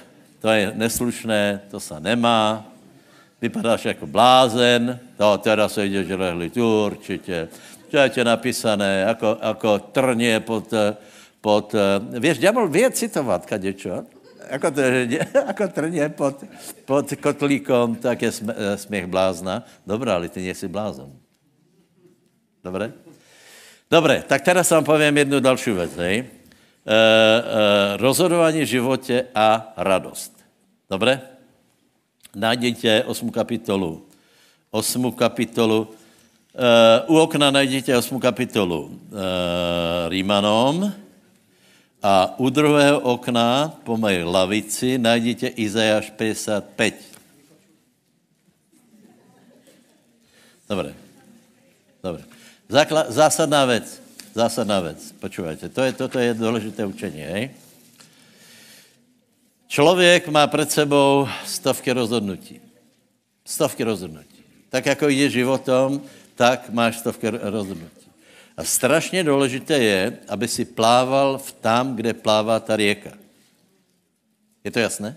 to je neslušné, to se nemá. Vypadáš jako blázen, to teda se jde, že lehli tu určitě. To je tě napísané, jako, jako trně pod, pod... Víš, ďábel vie citovat, kadečo? Jako, trně, <laughs> jako trně pod, pod kotlíkom, tak je směch blázna. Dobrá, ale ty nejsi blázon. Dobré? Dobré, tak teraz vám povím jednu další věc. E, e, rozhodování v životě a radost. Dobré? Najděte 8 kapitolu. 8 kapitolu. E, u okna najděte 8 kapitolu e, Rímanom a u druhého okna po mé lavici najděte Izajáš 55. Dobré. Dobré. Zákla, zásadná věc. Zásadná věc. Počúvajte. To je, toto je důležité učení. Hej? Člověk má před sebou stovky rozhodnutí. Stovky rozhodnutí. Tak, jako jde životom, tak máš stovky rozhodnutí. A strašně důležité je, aby si plával v tam, kde plává ta rieka. Je to jasné?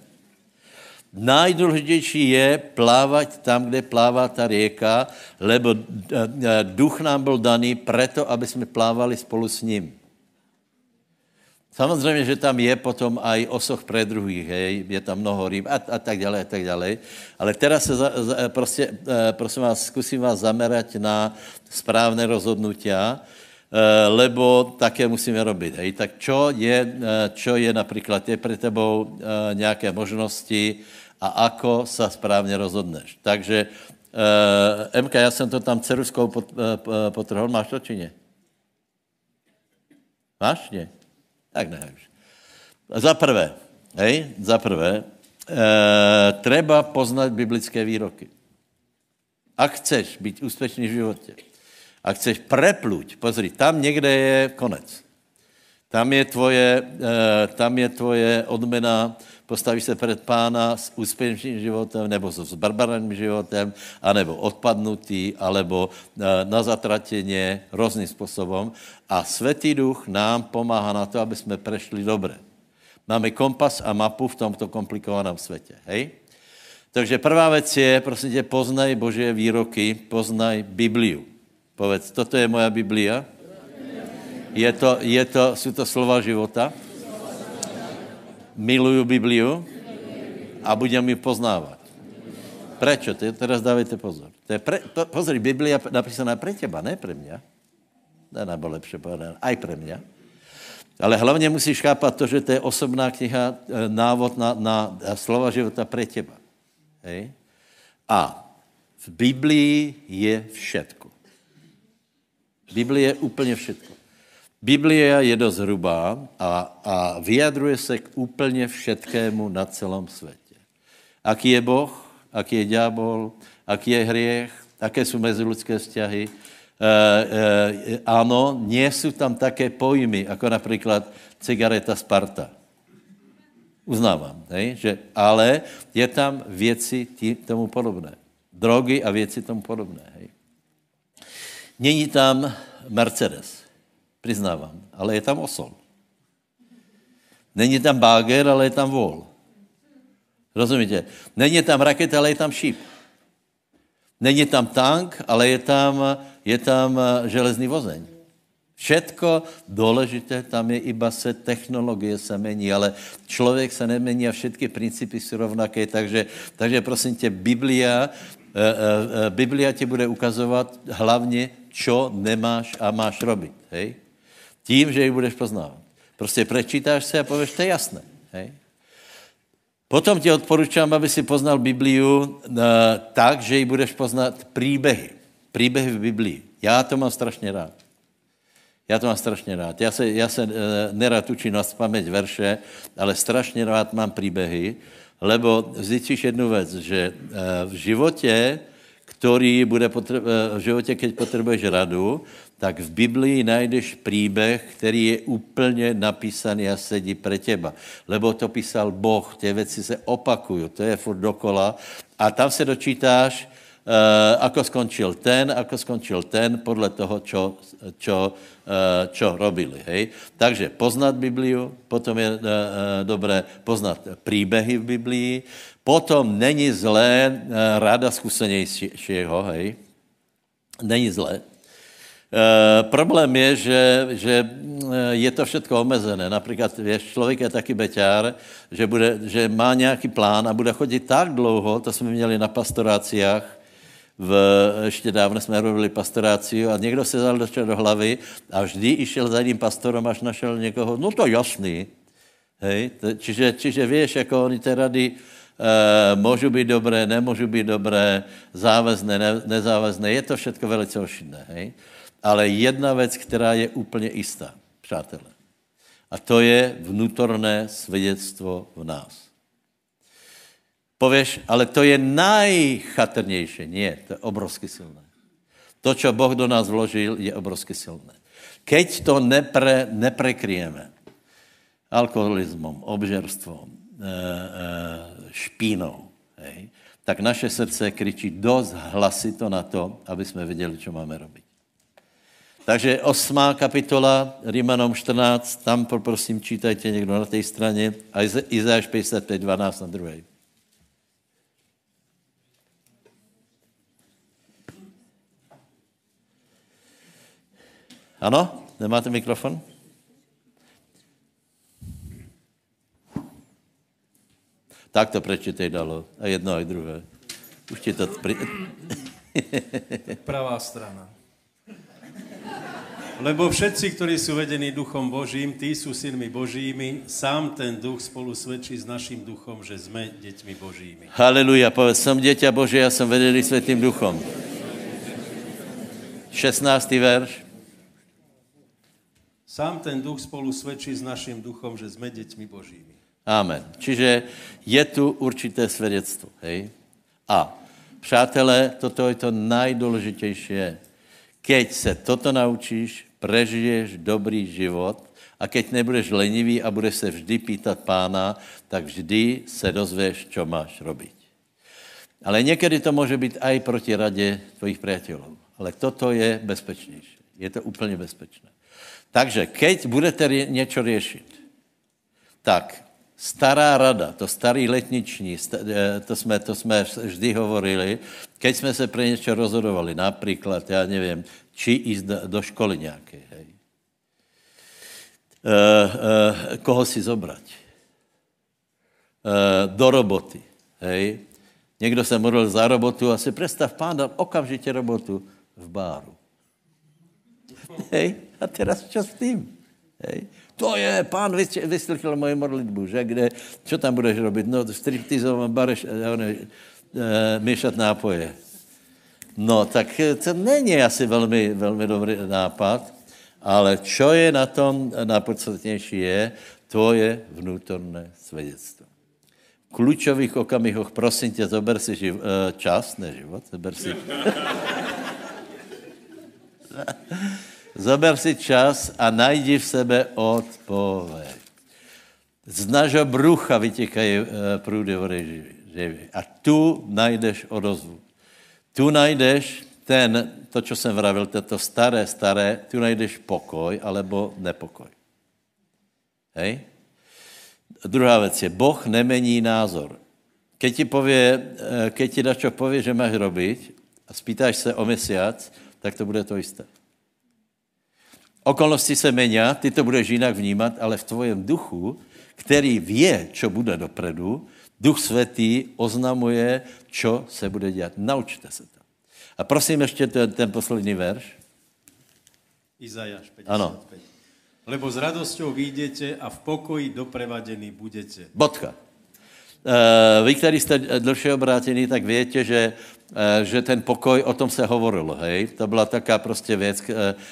Najdůležitější je plávat tam, kde plává ta rieka, lebo eh, eh, duch nám byl daný proto, aby jsme plávali spolu s ním. Samozřejmě, že tam je potom aj osoch pre druhých, hej, je tam mnoho rýb a, a tak dále, a tak dále. Ale teraz se za, za, prostě, eh, prosím vás, zkusím vás zamerať na správné rozhodnutia, lebo také musíme robit. Hej. Tak čo je, čo je například, je pre tebou nějaké možnosti, a ako sa správně rozhodneš. Takže MK, já jsem to tam ceruskou pot, potrhol, máš to či ne? Máš? Ne? Tak ne. Za prvé, hej, za prvé, uh, treba poznat biblické výroky. Ak chceš být úspěšný v životě, a chceš prepluť, pozri, tam někde je konec. Tam je tvoje, tam je tvoje odmena postavíš se před pána s úspěšným životem, nebo s barbarným životem, anebo odpadnutý, alebo eh, na zatratěně, různým způsobem. A Světý duch nám pomáhá na to, aby jsme prešli dobře. Máme kompas a mapu v tomto komplikovaném světě. Hej? Takže prvá věc je, prosím tě, poznaj Boží výroky, poznaj Bibliu. Povedz, toto je moja Biblia. Je to, je to, jsou to slova života miluju Bibliu a budem ji poznávat. Prečo? Teraz dávajte pozor. To je pre, to, pozri, Biblia napísaná pre teba, ne pre mě. Ne, nebo lepše povedané, aj pre mě. Ale hlavně musíš chápat to, že to je osobná kniha, e, návod na, na slova života pre teba. Hej? A v Biblii je všetko. Biblie je úplně všetko. Biblia je dost hrubá a, a vyjadruje se k úplně všetkému na celém světě. Aký je Boh, aký je ďábel, aký je hriech, aké jsou meziludské vzťahy. E, e, ano, nie jsou tam také pojmy, jako například cigareta Sparta. Uznávám, hej? Že, ale je tam věci tí, tomu podobné. Drogy a věci tomu podobné. Hej? Není tam Mercedes Přiznávám. Ale je tam osol. Není tam báger, ale je tam vol. Rozumíte? Není tam raketa, ale je tam šíp. Není tam tank, ale je tam, je tam eh, železný vozeň. Všetko důležité, tam je iba se technologie se mení, ale člověk se nemení a všetky principy jsou rovnaké, takže, takže prosím tě, Biblia, e, e, Biblia ti bude ukazovat hlavně, čo nemáš a máš robit. Hej? Tím, že ji budeš poznávat. Prostě prečítáš se a pověš, to je jasné. Hej? Potom ti odporučám, aby si poznal Bibliu uh, tak, že ji budeš poznat příběhy. Příběhy v Biblii. Já to mám strašně rád. Já to mám strašně rád. Já se, já se uh, nerad učím na paměť verše, ale strašně rád mám příběhy, lebo zjistíš jednu věc, že uh, v životě, který bude potreb, v životě, keď potřebuješ radu, tak v Biblii najdeš příběh, který je úplně napísaný a sedí pre těba. Lebo to písal Boh, ty věci se opakují, to je furt dokola. A tam se dočítáš, uh, ako skončil ten, ako skončil ten, podle toho, čo, čo, uh, čo robili. Hej? Takže poznat Bibliu, potom je uh, dobré poznat příběhy v Biblii, potom není zlé uh, rada zkušenějšího, hej? Není zlé. E, problém je, že, že je to všechno omezené. Například věš, člověk je taky beťár, že, bude, že má nějaký plán a bude chodit tak dlouho, to jsme měli na pastoráciách, v, ještě dávno jsme robili pastoráciu a někdo se dal do hlavy a vždy išel za jedním pastorem, až našel někoho, no to jasný. Hej? Čiže, čiže víš, jako oni ty rady e, můžu být dobré, nemůžu být dobré, závazné, ne, nezávazné, je to všechno velice ošidné. Hej? Ale jedna věc, která je úplně jistá, přátelé, a to je vnútorné svědectvo v nás. Pověš, ale to je najchatrnější. Nie, to je obrovsky silné. To, co Boh do nás vložil, je obrovsky silné. Keď to nepre, neprekryjeme alkoholismom, obžerstvom, e, e, špínou, hej, tak naše srdce kričí dost hlasito na to, aby jsme věděli, co máme robiť. Takže osmá kapitola, Rímanom 14, tam poprosím, čítajte někdo na té straně, a Izajáš 55, 12 na druhé. Ano? Nemáte mikrofon? Tak to prečítej dalo. A jedno, a druhé. Už ti to... Pri... <laughs> Pravá strana. Lebo všetci, ktorí sú vedení duchom Božím, tí sú synmi Božími, sám ten duch spolu svedčí s naším duchom, že jsme děťmi Božími. Haleluja, povedz, jsem děťa Bože, já jsem vedený světým duchom. 16. verš. Sám ten duch spolu svedčí s naším duchom, že jsme děťmi Božími. Amen. Čiže je tu určité svědectvo. Hej? A přátelé, toto je to nejdůležitější. Keď se toto naučíš, prežiješ dobrý život a keď nebudeš lenivý a budeš se vždy pýtat pána, tak vždy se dozvěš, čo máš robiť. Ale někdy to může být aj proti radě tvojich přátelů. Ale toto je bezpečnější. Je to úplně bezpečné. Takže keď budete něco řešit, tak stará rada, to starý letniční, eh, to jsme, to jsme vždy hovorili, keď jsme se pro něco rozhodovali, například, já nevím, či jít do, školy nějaké, hej. E, e, koho si zobrať? E, do roboty, hej. Někdo se modlil za robotu a si představ, pán dal okamžitě robotu v báru. Hej, a teraz čo s tím? Hej. To je, pán vyslyšel moje modlitbu, že kde, čo tam budeš robit? No, striptizovat, bareš, ne, měšat nápoje. No, tak to není asi velmi, velmi dobrý nápad, ale čo je na tom najpodstatnější je, to je vnútorné svědectvo. V klučových okamihoch, prosím tě, zober si živ, eh, čas, ne život, zober si... <laughs> zober si čas a najdi v sebe odpověď. Z našeho brucha vytěkají eh, průdy vody živy. A tu najdeš odozvu. Tu najdeš ten, to, co jsem vravil, to staré, staré, tu najdeš pokoj alebo nepokoj. Hej? Druhá věc je, Boh nemení názor. Keď ti, pově, eh, keď ti dačo pově, že máš robiť a spýtáš se o měsíc, tak to bude to jisté. Okolnosti se mení, ty to budeš jinak vnímat, ale v tvojem duchu, který ví, co bude dopredu, Duch Svatý oznamuje, co se bude dělat. Naučte se to. A prosím ještě ten, ten poslední verš. Izajáš 55. Ano. Lebo s radosťou vyjdete a v pokoji doprevadený budete. Bodka. Uh, vy, který jste dlhšie obrátěný, tak větě, že, uh, že ten pokoj, o tom se hovorilo, hej. To byla taká prostě věc,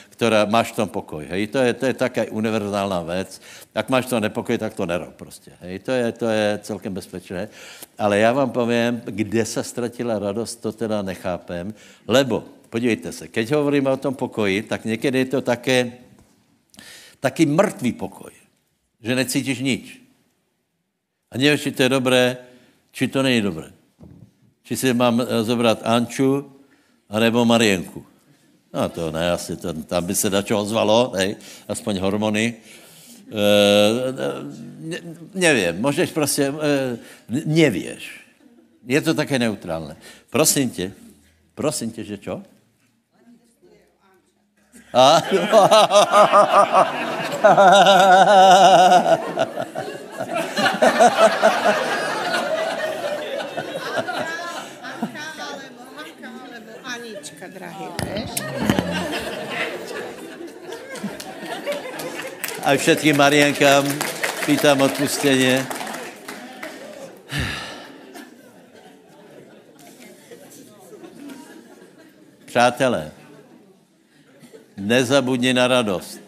která máš v tom pokoj, hej. To je, to je taká univerzální věc. Jak máš to nepokoj, tak to nerob prostě, hej. To je, to je celkem bezpečné. Ale já vám povím, kde se ztratila radost, to teda nechápem, lebo, podívejte se, keď hovoríme o tom pokoji, tak někdy je to také, taky mrtvý pokoj, že necítíš nič. A nevíš, či to je dobré, či to není dobré. Či si mám eh, zobrat Anču, anebo Marienku. No to ne, asi to, tam by se dačo ozvalo, hej, aspoň hormony. E, ne, nevím, můžeš prostě, e, nevíš. Je to také neutrálné. Prosím tě, prosím tě, že čo? A? <laughs> <laughs> <laughs> A všetkým Marienkám pýtam odpustenie. Přátelé, nezabudni na radost.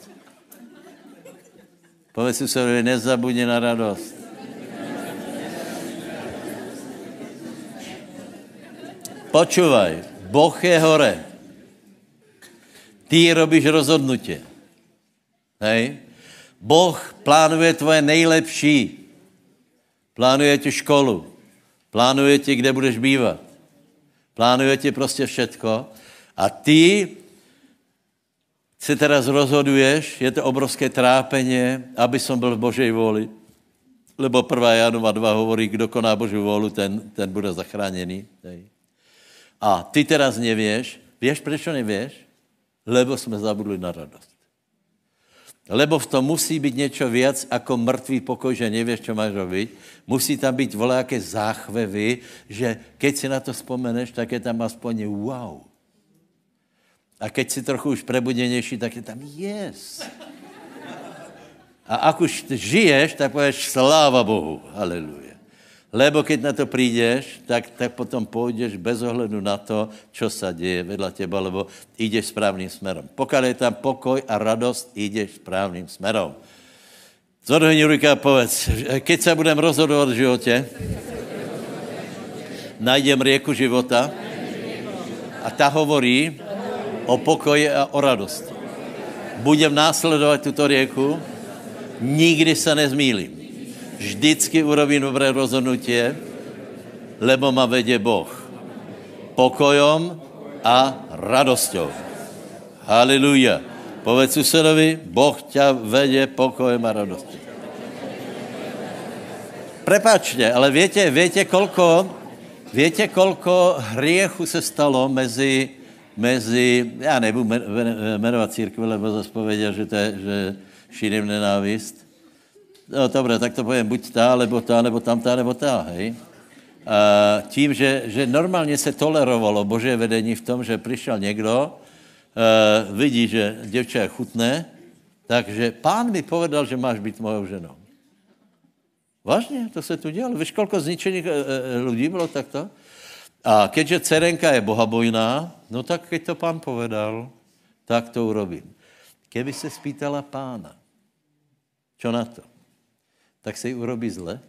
Povedz si sobie, nezabudni na radost. Počúvaj, Boh je hore. Ty robíš rozhodnutě. Hej? Boh plánuje tvoje nejlepší. Plánuje ti školu. Plánuje ti, kde budeš bývat. Plánuje ti prostě všetko. A ty se teraz rozhoduješ, je to obrovské trápeně, aby som byl v Božej vůli. Lebo 1. Janova 2 hovorí, kdo koná Boží vůli, ten, ten bude zachráněný. Hej. A ty teraz nevieš. Vieš, prečo nevieš? Lebo jsme zabudli na radost. Lebo v tom musí být něco viac ako mrtvý pokoj, že nevieš, čo máš robiť. Musí tam být volejaké záchvevy, že keď si na to vzpomeneš, tak je tam aspoň wow. A keď si trochu už prebudenější, tak je tam yes. A ak už žiješ, tak pověš sláva Bohu. Haleluja. Lebo keď na to přijdeš, tak, tak potom půjdeš bez ohledu na to, čo se děje vedle těba, lebo jdeš správným směrem. Pokud je tam pokoj a radost, jdeš správným směrem. Zodhni ruka a povedz, keď se budem rozhodovat v životě, najdem rieku života a ta hovorí o pokoji a o radosti. Budem následovat tuto rieku, nikdy se nezmílím vždycky urobím dobré rozhodnutí, lebo ma vedě Boh. Pokojom a radosťou. Haleluja. Povedz susedovi, Boh ťa vedě pokojem a radostí. Prepačte, ale větě, větě kolko, větě kolko hriechu se stalo mezi, mezi já nebudu jmenovat církve, lebo zase že to je, že šírim nenávist no dobré, tak to povím, buď ta, nebo ta, nebo tamta, nebo ta, hej. A tím, že, že normálně se tolerovalo boží vedení v tom, že přišel někdo, uh, vidí, že děvče je chutné, takže pán mi povedal, že máš být mojou ženou. Vážně, to se tu dělalo. Víš, kolko zničených uh, lidí bylo takto? A keďže cerenka je bohabojná, no tak keď to pán povedal, tak to urobím. Keby se spýtala pána, čo na to? Tak se jí urobí zle.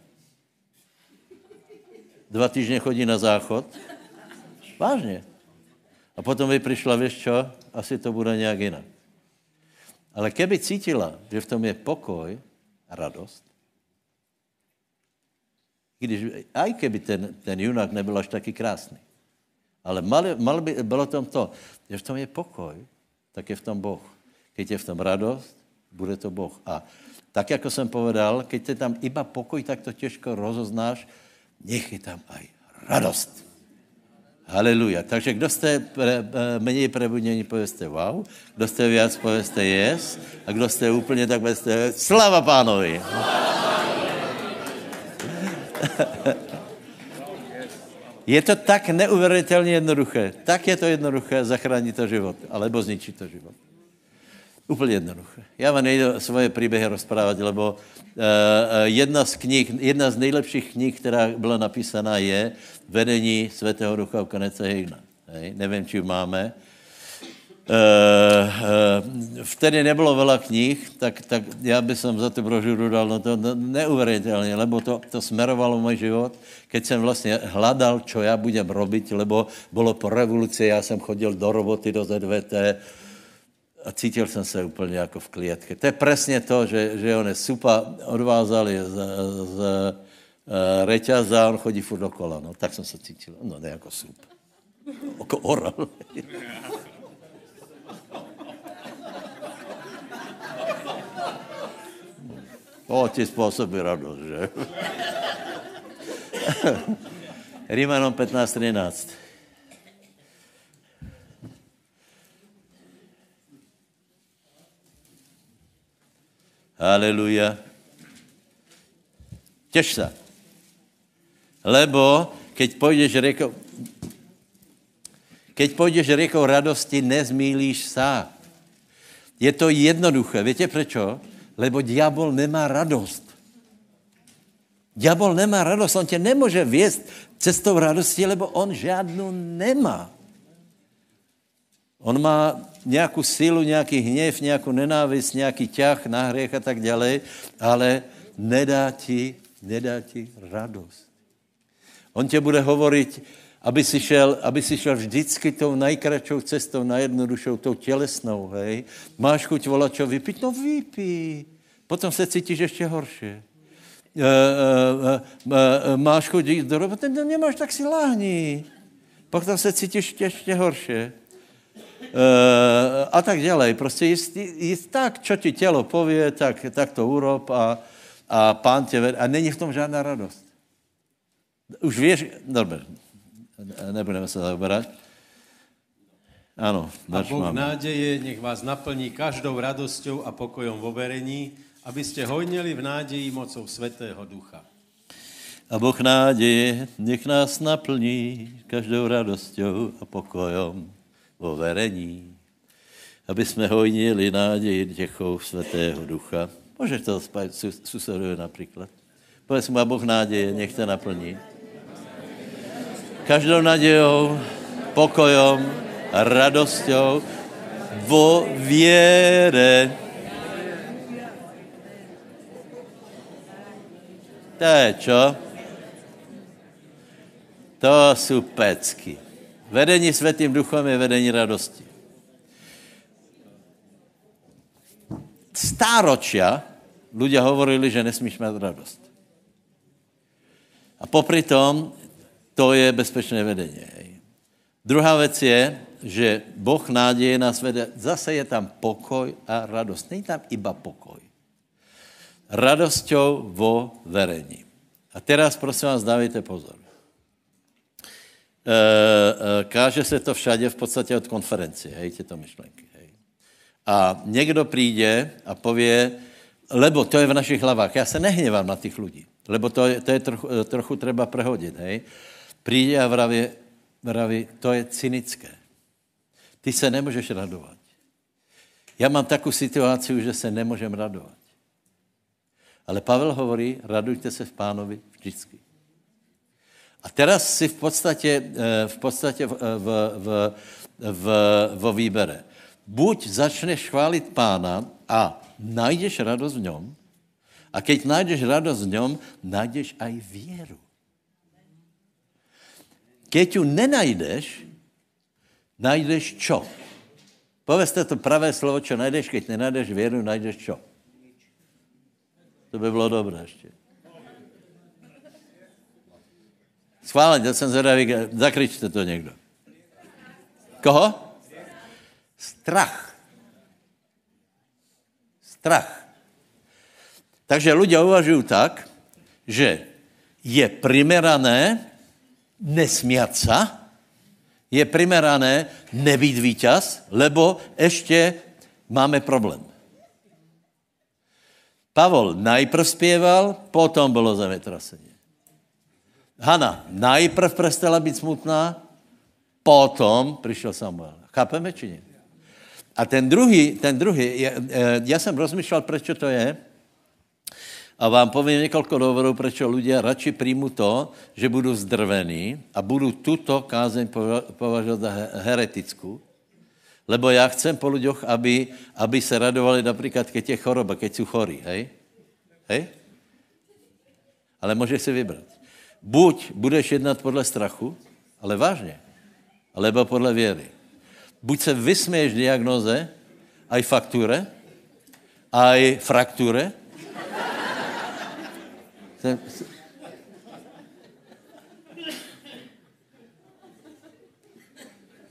Dva týždně chodí na záchod. Vážně. A potom by přišla, víš čo, asi to bude nějak jinak. Ale keby cítila, že v tom je pokoj a radost, když, aj keby ten, ten junak nebyl až taky krásný, ale mal, mal by, bylo tom to, že v tom je pokoj, tak je v tom Boh. Když je v tom radost, bude to Boh. A tak, jako jsem povedal, keď je tam iba pokoj, tak to těžko rozoznáš, nech je tam aj radost. Haleluja. Takže kdo jste pre, eh, méně prebudění, pověste wow. Kdo jste víc, pověste yes. A kdo jste úplně, tak pověste slava pánovi. <laughs> je to tak neuvěřitelně jednoduché. Tak je to jednoduché, zachránit to život, alebo zničit to život. Úplně jednoduché. Já vám nejdu svoje příběhy rozprávat, lebo uh, jedna z knih, jedna z nejlepších knih, která byla napísaná, je Vedení Svatého Ducha u Kanece Hegna. Hej? Nevím, či máme. Uh, uh, vtedy nebylo veľa knih, tak, tak já bych som za tu brožuru dal no to neuvěřitelně, lebo to, to smerovalo můj život, keď jsem vlastně hledal, čo já budem robiť, lebo bylo po revoluci, já jsem chodil do roboty, do ZVT, a cítil jsem se úplně jako v klietke. To je přesně to, že, že on je supa odvázali z, z uh, reťaza a on chodí furt dokola. No, tak jsem se cítil. No, ne jako sup. Jako oral. To ti způsobí radost, že? <laughs> Rímanom 15.13. Haleluja. Těž se. Lebo keď půjdeš řekou, keď půjdeš řekou radosti, nezmílíš se. Je to jednoduché. Víte prečo? Lebo diabol nemá radost. Diabol nemá radost, on tě nemůže věst cestou radosti, lebo on žádnou nemá. On má nějakou sílu, nějaký hněv, nějakou nenávist, nějaký ťah na hřech a tak dále, ale nedá ti, nedá ti radost. On tě bude hovorit, aby si šel, aby si šel vždycky tou nejkratšou cestou, najjednodušou, tou tělesnou, hej. Máš chuť volačo vypít? No vypí. Potom se cítíš ještě horší. E, e, e, máš chuť jít do roboty? No nemáš, tak si láhni. Potom se cítíš ještě horší. Uh, a tak ďalej. Prostě jest, jest tak, čo ti tělo pově, tak, tak to urob a, a pán tě ved, a není v tom žádná radost. Už víš, dobře, nebudeme se zaoberat. Ano, a Boh máme. nádeje nech vás naplní každou radosťou a pokojom v oberení, aby ste hojnili v nádeji mocou Svetého Ducha. A Boh nádeje nech nás naplní každou radosťou a pokojom o verení, aby jsme hojnili náději těchou svatého ducha. Můžeš to spát susedovi například. Povedz mu, a Boh náděje, nech te naplní. Každou nadějou, pokojom, radosťou, vo věre. To je čo? To jsou pecky. Vedení světým duchem je vedení radosti. Stáročia ľudia hovorili, že nesmíš mít radost. A popri tom, to je bezpečné vedení. Druhá věc je, že Boh náděje nás vede, zase je tam pokoj a radost. Není tam iba pokoj. Radosťou vo verení. A teraz prosím vás, dávejte pozor. Eh, eh, káže se to všade v podstatě od konferenci, hej, tyto myšlenky. Hej. A někdo přijde a pově, lebo to je v našich hlavách, já se nehněvám na těch lidí, lebo to je, to je trochu, eh, trochu třeba prehodit, hej. Přijde a vraví, vraví, to je cynické. Ty se nemůžeš radovat. Já mám takovou situaci, že se nemůžem radovat. Ale Pavel hovorí, radujte se v pánovi vždycky. A teraz si v podstatě, eh, v podstatě v, v, v, v, v výbere. Buď začneš chválit pána a najdeš radost v něm, a keď najdeš radost v něm, najdeš aj věru. Keď ju nenajdeš, najdeš čo? Povězte to pravé slovo, čo najdeš, keď nenajdeš věru, najdeš čo? To by bylo dobré ještě. Schválně, já jsem zvedavý, zakričte to někdo. Koho? Strach. Strach. Takže lidé uvažují tak, že je primerané nesmiat se, je primerané nebýt vítěz, lebo ještě máme problém. Pavol najprv zpěval, potom bylo zemětrasení. Hana najprv prestala být smutná, potom přišel Samuel. Chápeme či ne? A ten druhý, ten druhý, já, já jsem rozmýšlel, proč to je, a vám povím několik důvodů, proč lidé radši přijmu to, že budu zdrvený a budu tuto kázeň považovat za heretickou, lebo já chcem po lidech, aby, aby se radovali například, keď je choroba, keď jsou chorí, hej? Hej? Ale můžeš si vybrat. Buď budeš jednat podle strachu, ale vážně, alebo podle věry. Buď se vysměješ diagnoze, aj fakture, aj frakture,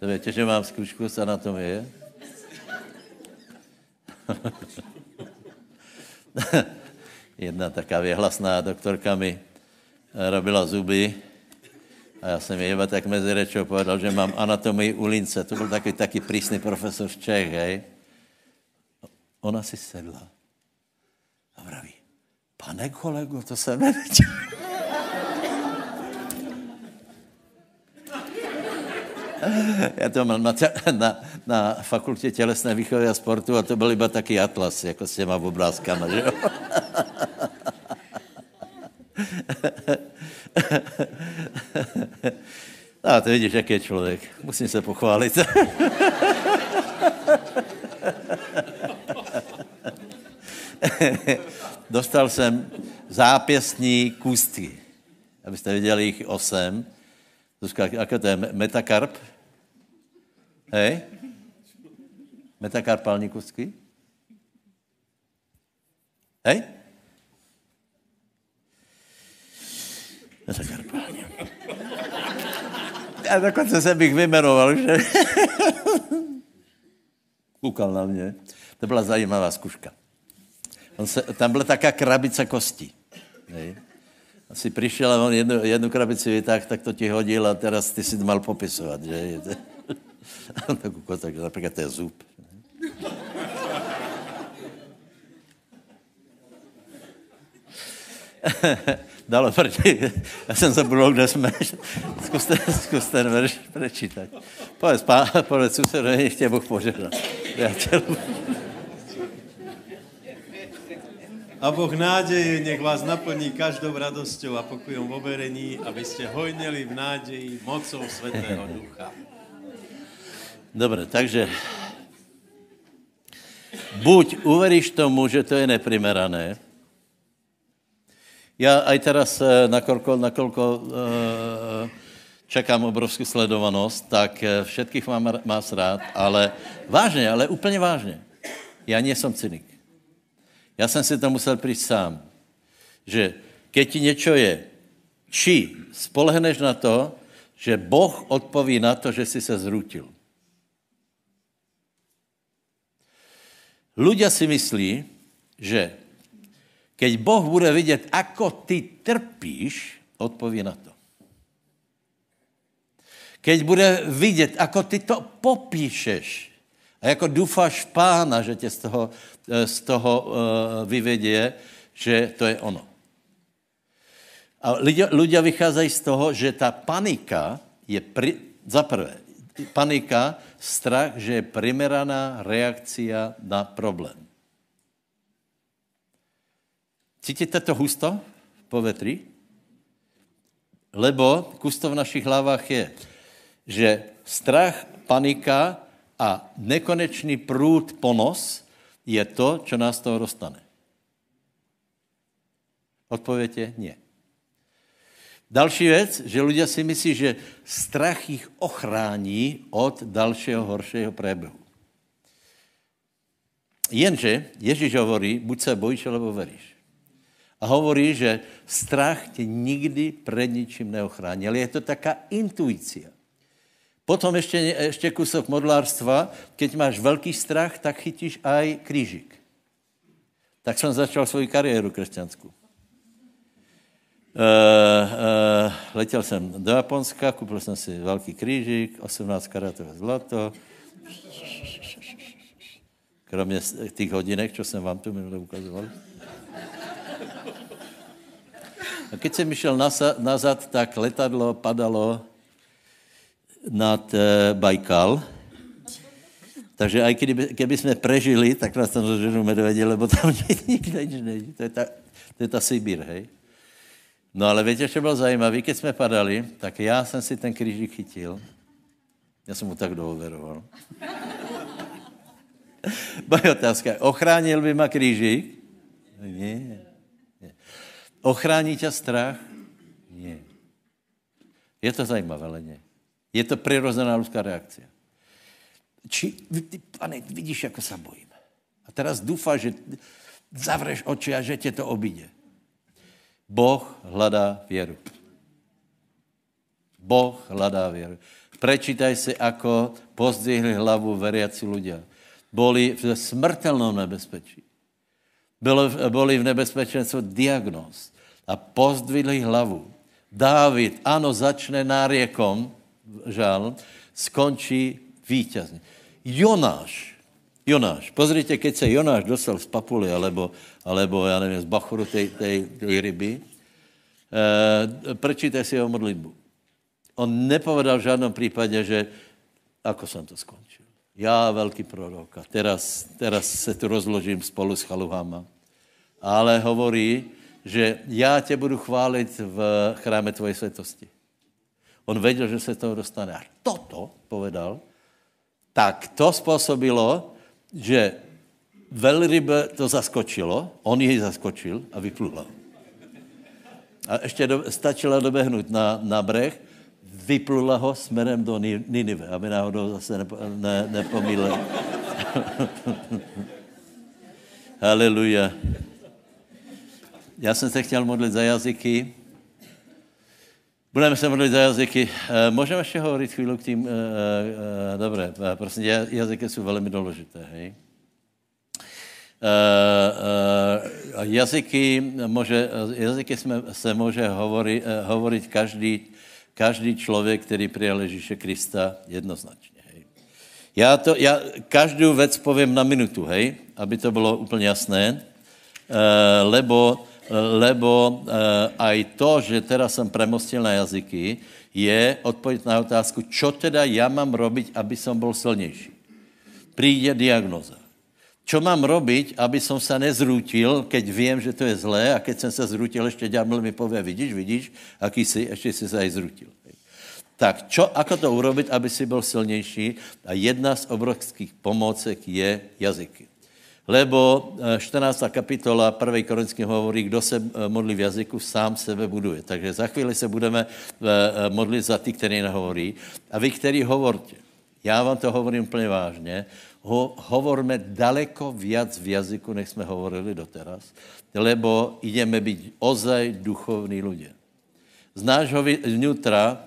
to víte, že mám zkušku z anatomie? <laughs> Jedna taká věhlasná doktorka mi robila zuby a já jsem jej tak mezi rečou povedal, že mám anatomii u lince. To byl takový taky prísný profesor z Čech, hej. Ona si sedla a vraví, pane kolego, to jsem nevěděl. Já to mám na, na, na fakultě tělesné výchovy a sportu a to byl iba taky atlas, jako s těma obrázkama, že jo? <laughs> A to vidíš, jaký je člověk. Musím se pochválit. <laughs> Dostal jsem zápěstní kůstky. Abyste viděli jich osm. Zuzka, jaké to je? Metakarp? Hej? Metakarpální kůstky? Hej? Metakarpální. Já dokonce jsem bych vymenoval, že? <laughs> Koukal na mě. To byla zajímavá zkuška. On se, tam byla taká krabice kostí. Hej. Asi přišel a on jednu, jednu krabici vytáhl, tak to ti hodil a teraz ty si mal popisovat, že? <laughs> tak, tak například to je zub. <laughs> Dalo proti. Já jsem zabudl, kde jsme. Zkuste, zkuste ten verš prečítať. Povedz, pán, povedz, nech tě Bůh. Priateľu. A Boh nádeje nech vás naplní každou radosťou a pokojom v overení, aby ste hojnili v nádeji mocou Svetého Ducha. Dobre, takže buď uveríš tomu, že to je neprimerané, já aj teraz, eh, nakolko, nakolko uh, čekám obrovskou sledovanost, tak eh, všetkých mám má rád, ale vážně, ale úplně vážně. Já nejsem cynik. Já jsem si to musel přijít sám, že keď ti něco je, či spolehneš na to, že Boh odpoví na to, že jsi se zrutil. Ľudia si myslí, že keď Boh bude vidět, ako ty trpíš, odpoví na to. Keď bude vidět, ako ty to popíšeš, a jako doufáš v pána, že tě z toho, eh, z toho uh, vyvedě, že to je ono. A ľudia, ľudia vycházají z toho, že ta panika je, pri, za prvé, panika, strach, že je primeraná reakcia na problém. Cítíte to husto po vetri? Lebo kusto v našich hlavách je, že strach, panika a nekonečný průd ponos je to, co nás toho dostane. Odpověď je nie. Další věc, že lidé si myslí, že strach jich ochrání od dalšího horšího prébehu. Jenže Ježíš hovorí, buď se bojíš, alebo veríš. A hovorí, že strach tě nikdy před ničím neochrání. Ale je to taká intuice. Potom ještě, ještě kusok modlárstva. Keď máš velký strach, tak chytíš aj křížik. Tak jsem začal svoji kariéru křesťanskou. Uh, uh, letěl jsem do Japonska, koupil jsem si velký křížik, 18 karatové zlato. Kromě těch hodinek, co jsem vám tu minule ukazoval. A keď jsem myšel nazad, tak letadlo padalo nad uh, Bajkal. Takže aj keby, keby jsme prežili, tak nás tam zoženou medvědi, lebo tam <laughs> nič není. To je ta, to je ta Sibír, hej. No ale víte, co bylo zajímavé? Když jsme padali, tak já jsem si ten křížík chytil. Já jsem mu tak dooveroval. <laughs> Moje otázka, ochránil by ma křížík? Ne. Ochrání tě strach? Ne. Je to zajímavé, ale ne. Je to přirozená lidská reakce. Či, ty, pane, vidíš, jako se bojím. A teraz doufá, že zavreš oči a že tě to obíde. Boh hledá věru. Boh hledá věru. Prečítaj si, ako pozdvihli hlavu veriaci ľudia. Boli v smrtelnom nebezpečí. Boli, boli v nebezpečenstvu diagnóz. A pozdvihli hlavu. Dávid, ano, začne náriekom, žal, skončí víťazně. Jonáš, Jonáš, pozrite, keď se Jonáš dostal z papuly, alebo, alebo já nevím, z bachoru tej, tej, tej ryby, e, prečíte si jeho modlitbu. On nepovedal v žádném případě, že ako jsem to skončil. Já, velký prorok, a teraz, teraz se tu rozložím spolu s chaluhama. Ale hovorí, že já tě budu chválit v chráme tvoje svetosti. On věděl, že se toho dostane. A toto povedal, tak to způsobilo, že velrybe to zaskočilo, on jej zaskočil a vyplula. A ještě do, stačila dobehnout na, na breh, vyplula ho směrem do Ninive, aby náhodou zase nepo, ne, nepomíle. <laughs> Haleluja. Já jsem se chtěl modlit za jazyky. Budeme se modlit za jazyky. Eh, můžeme ještě hovorit chvíli k tím? Eh, eh, dobré, prosím, jazyky jsou velmi důležité, hej? Jazyky, může, jazyky jsme, se může hovorit, hovorit každý, každý člověk, který přijal Ježíše Krista jednoznačně. Hej. Já, to, já každou věc povím na minutu, hej, aby to bylo úplně jasné, lebo lebo uh, aj to, že teraz jsem premostil na jazyky, je odpověď na otázku, čo teda já mám robiť, aby som byl silnější. Přijde diagnoza. Čo mám robiť, aby som se nezrútil, keď vím, že to je zlé a keď jsem se zrútil, ještě ďábel mi pově, vidíš, vidíš, aký jsi, ještě jsi se aj zrútil. Tak čo, ako to urobiť, aby si byl silnější? A jedna z obrovských pomocek je jazyky. Lebo 14. Eh, kapitola 1. Korinským hovorí, kdo se eh, modlí v jazyku, sám sebe buduje. Takže za chvíli se budeme eh, modlit za ty, kteří nehovorí. A vy, kteří hovorte, já vám to hovorím úplně vážně, ho, hovorme daleko viac v jazyku, než jsme hovorili doteraz, lebo ideme být ozaj duchovní lidé. Z nášho vnitra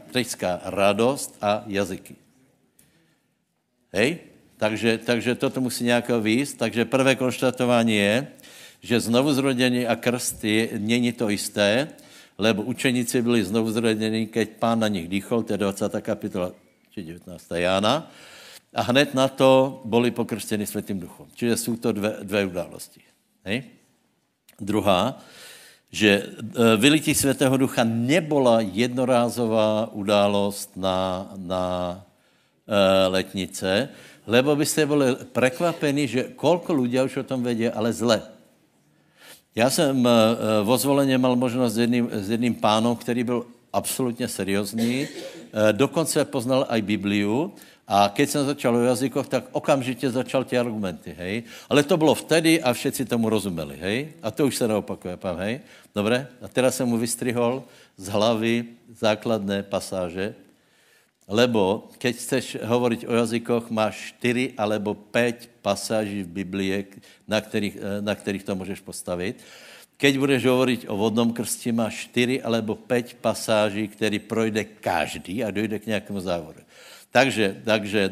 radost a jazyky. Hej? Takže, takže toto musí nějak výjist. Takže prvé konštatování je, že znovu zrodění a krsty není to jisté, lebo učeníci byli znovu zrodění, keď pán na nich dýchol, to je 20. kapitola, či 19. Jána, a hned na to byli pokrštěni světým duchom. Čiže jsou to dvě, dvě události. Hej? Druhá, že e, vylití světého ducha nebola jednorázová událost na, na e, letnice, lebo byste byli prekvapení, že kolko lidí už o tom vědí, ale zle. Já jsem v ozvoleně mal možnost s jedným, s jedným pánom, který byl absolutně seriózní, eh, dokonce poznal i Bibliu a keď jsem začal o jazykoch, tak okamžitě začal ty argumenty, hej. Ale to bylo vtedy a všetci tomu rozuměli, hej. A to už se neopakuje, pán, hej. Dobré? A teraz jsem mu vystrihol z hlavy základné pasáže, Lebo keď chceš hovoriť o jazykoch, máš 4 alebo 5 pasáží v Biblii, na kterých, eh, na kterých to můžeš postavit. Keď budeš hovoriť o vodnom krsti, máš 4 alebo 5 pasáží, který projde každý a dojde k nějakému závodu. Takže, takže e, e,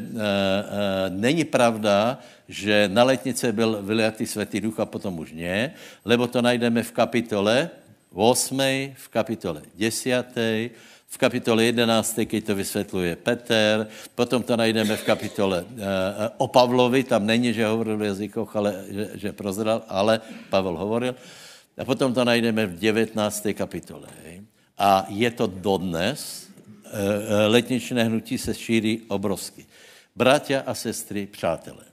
není pravda, že na letnice byl vyliatý světý duch a potom už ne, lebo to najdeme v kapitole 8, v kapitole 10, v kapitole 11, keď to vysvětluje Peter, potom to najdeme v kapitole uh, o Pavlovi, tam není, že hovoril v jazykoch, ale že, že prozral, ale Pavel hovoril. A potom to najdeme v 19. kapitole. A je to dodnes, uh, letničné hnutí se šíří obrovsky. Bratia a sestry, přátelé,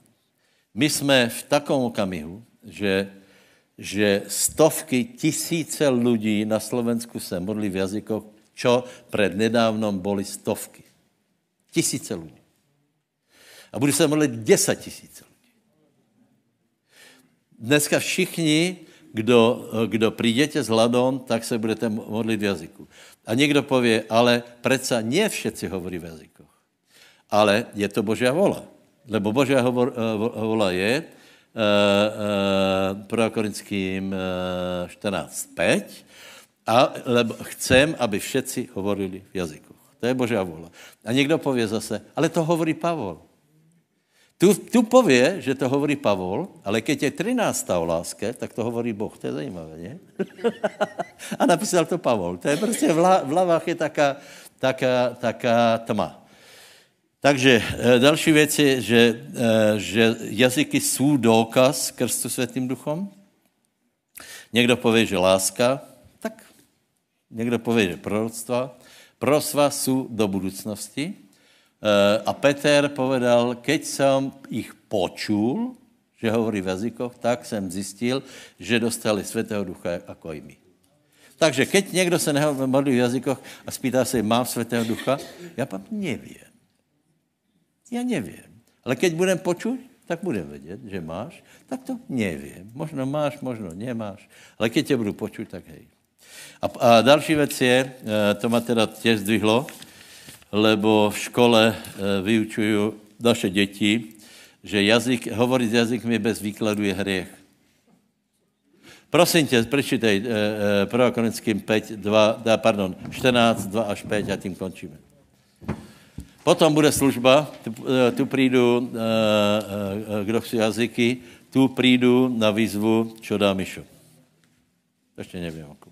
My jsme v takom okamihu, že, že stovky, tisíce lidí na Slovensku se modlí v jazykoch, čo před nedávnom boli stovky. Tisíce lidí. A budu se modlit 10 tisíc lidí. Dneska všichni, kdo, kdo přijdete s hladom, tak se budete modlit v jazyku. A někdo pově, ale přece nie všetci hovorí v jazykoch. Ale je to Božia vola. Lebo Božia hovor, vola je uh, uh, pro Korinským uh, 14.5 a lebo chcem, aby všetci hovorili v jazykoch. To je Božia vola. A někdo pově zase, ale to hovorí Pavol. Tu, tu pově, že to hovorí Pavol, ale keď je 13. o láske, tak to hovorí Boh. To je zajímavé, ne? <laughs> a napísal to Pavol. To je prostě v, la, v lavách je taká, taká, taká tma. Takže e, další věc je, že, e, že jazyky jsou důkaz krstu světým duchom. Někdo pově, že láska, někdo pově, že proroctva. Proroctva jsou do budoucnosti. E, a Peter povedal, keď jsem jich počul, že hovorí v jazykoch, tak jsem zjistil, že dostali světého ducha jako i my. Takže keď někdo se modlí v jazykoch a spýtá se, mám světého ducha, já vám nevím. Já nevím. Ale keď budem počuť, tak budem vědět, že máš, tak to nevím. Možno máš, možno nemáš. Ale keď tě budu počuť, tak hej. A, a další věc je, eh, to ma teda těž zdvihlo, lebo v škole eh, vyučuju naše děti, že jazyk, hovorit s jazykmi bez výkladu je hriech. Prosím tě, prečítej e, e, 1. Korinským 5, 2, pardon, 14, 2 až 5 a tím končíme. Potom bude služba, tu, eh, tu přijdu, eh, eh, kdo chce jazyky, tu přijdu na výzvu, čo dá Mišo. Ještě nevím.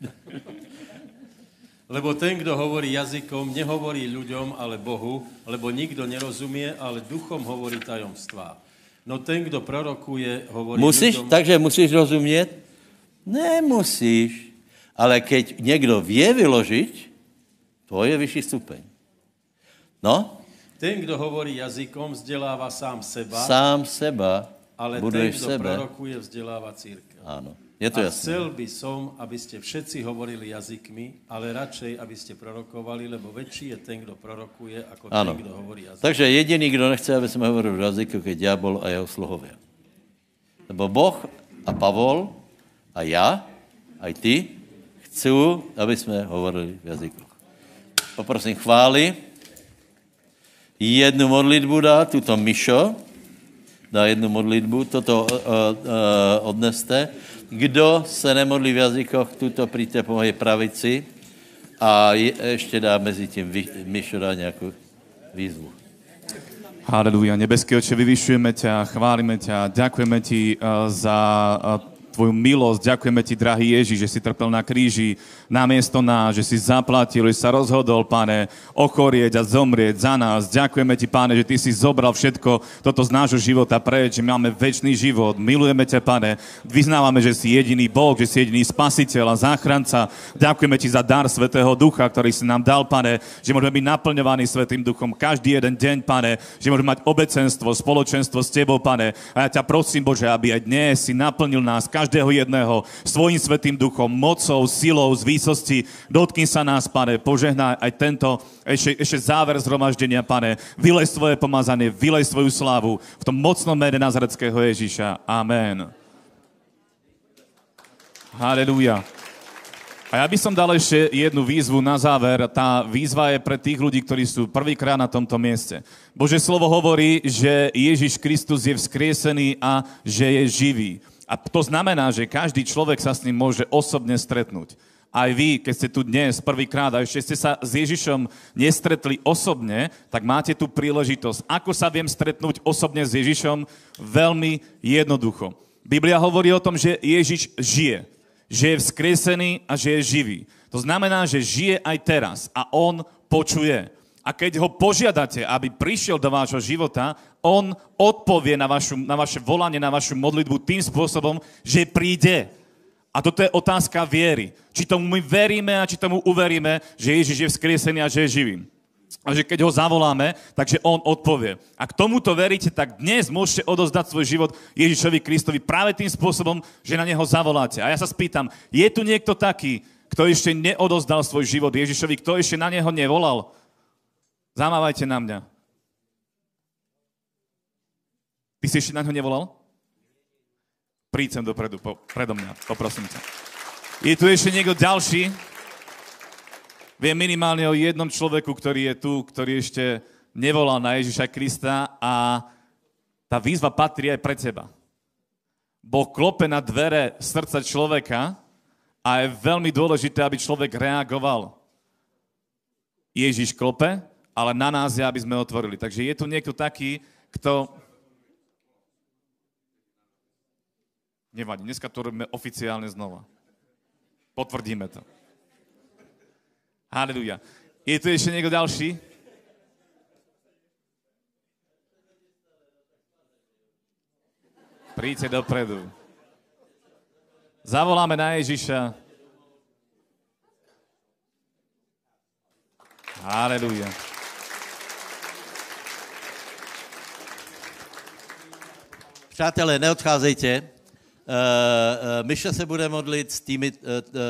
<laughs> Lebo ten, kdo hovorí jazykom, nehovorí ľuďom, ale Bohu, lebo nikdo nerozumie, ale duchom hovorí tajomstvá. No ten, kdo prorokuje, hovorí Musíš, ľuďom... takže musíš rozumět? Nemusíš. Ale keď někdo vie vyložiť, to je vyšší stupeň. No? Ten, kdo hovorí jazykom, vzdělává sám seba. Sám seba. Ale ten, kdo sebe. prorokuje, vzdělává církev. Ano. Je to a jasné. chcel by som, aby ste všetci hovorili jazykmi, ale radšej, aby ste prorokovali, lebo väčší je ten, kdo prorokuje, ako ano. ten, kdo hovorí jazykmi. Takže jediný, kdo nechce, aby jsme hovorili v jazyku, je diabol a jeho sluhovia. Lebo Boh a Pavol a já, a ty, chcú, aby jsme hovorili v jazyku. Poprosím chvály jednu modlitbu dá, tuto Mišo, dá jednu modlitbu, toto uh, uh, odneste. Kdo se nemodlí v jazykoch, tuto přijďte po mojej pravici a je, ještě dá mezi tím, Mišo dá nějakou výzvu. Haleluja. Nebeský oče, vyvyšujeme ťa, chválime ťa, ďakujeme ti uh, za uh, tvoju milosť. Ďakujeme ti, drahý Ježiš, že si trpel na kríži namiesto nás, že si zaplatil, že sa rozhodol, pane, ochorieť a zomrieť za nás. Ďakujeme ti, pane, že ty si zobral všetko toto z nášho života preč, že máme väčší život. Milujeme ťa, pane. Vyznávame, že si jediný Boh, že si jediný spasiteľ a záchranca. Ďakujeme ti za dar Svetého Ducha, ktorý si nám dal, pane, že môžeme byť naplňovaní Svetým Duchom každý jeden deň, pane, že môžeme mať obecenstvo, spoločenstvo s tebou, pane. A ja ťa prosím, Bože, aby aj dnes si naplnil nás každého jedného svojím svetým duchom, mocou, silou, z výsosti. Dotkni sa nás, pane, požehnaj aj tento ešte, ešte záver zhromaždenia, pane. Vylej svoje pomazanie, vylej svoju slávu v tom mocnom mene Nazareckého Ježíša. Amen. Halelúja. A ja by som dal ešte jednu výzvu na záver. Tá výzva je pre tých ľudí, ktorí sú prvýkrát na tomto mieste. Bože slovo hovorí, že Ježiš Kristus je vzkriesený a že je živý. A to znamená, že každý človek sa s ním môže osobne stretnúť. Aj vy, keď ste tu dnes prvýkrát a ešte ste sa s Ježišom nestretli osobne, tak máte tu príležitosť. Ako sa viem stretnúť osobne s Ježišom? Veľmi jednoducho. Biblia hovorí o tom, že Ježiš žije. Že je vzkriesený a že je živý. To znamená, že žije aj teraz a on počuje. A keď ho požiadate, aby prišiel do vášho života, on odpovie na, vašu, na vaše volanie, na vašu modlitbu tým spôsobom, že príde. A toto je otázka viery. Či tomu my veríme a či tomu uveríme, že Ježiš je vzkriesený a že je živý. a že keď ho zavoláme, takže on odpovie. Ak tomuto veríte, tak dnes môžete odozdať svoj život Ježišovi Kristovi práve tým spôsobom, že na neho zavoláte. A ja sa spýtam, je tu niekto taký, kto ešte neodozdal svoj život Ježišovi, kto ešte na neho nevolal? Zamávajte na mňa. Ty si ešte na neho nevolal? Príď sem dopredu, po, predo mňa, poprosím ťa. Je tu ešte niekto ďalší? Viem minimálne o jednom človeku, ktorý je tu, ktorý ešte nevolal na Ježiša Krista a tá výzva patrí aj pre teba. Boh klope na dvere srdca človeka a je veľmi dôležité, aby človek reagoval. Ježiš klope, ale na nás je, aby sme otvorili. Takže je tu niekto taký, kto... Nevadí, dneska to robíme oficiálne znova. Potvrdíme to. Haleluja. Je tu ešte niekto ďalší? Príďte dopredu. Zavoláme na Ježiša. Haleluja. Přátelé, neodcházejte. Uh, uh, Myša se bude modlit s, tými, uh,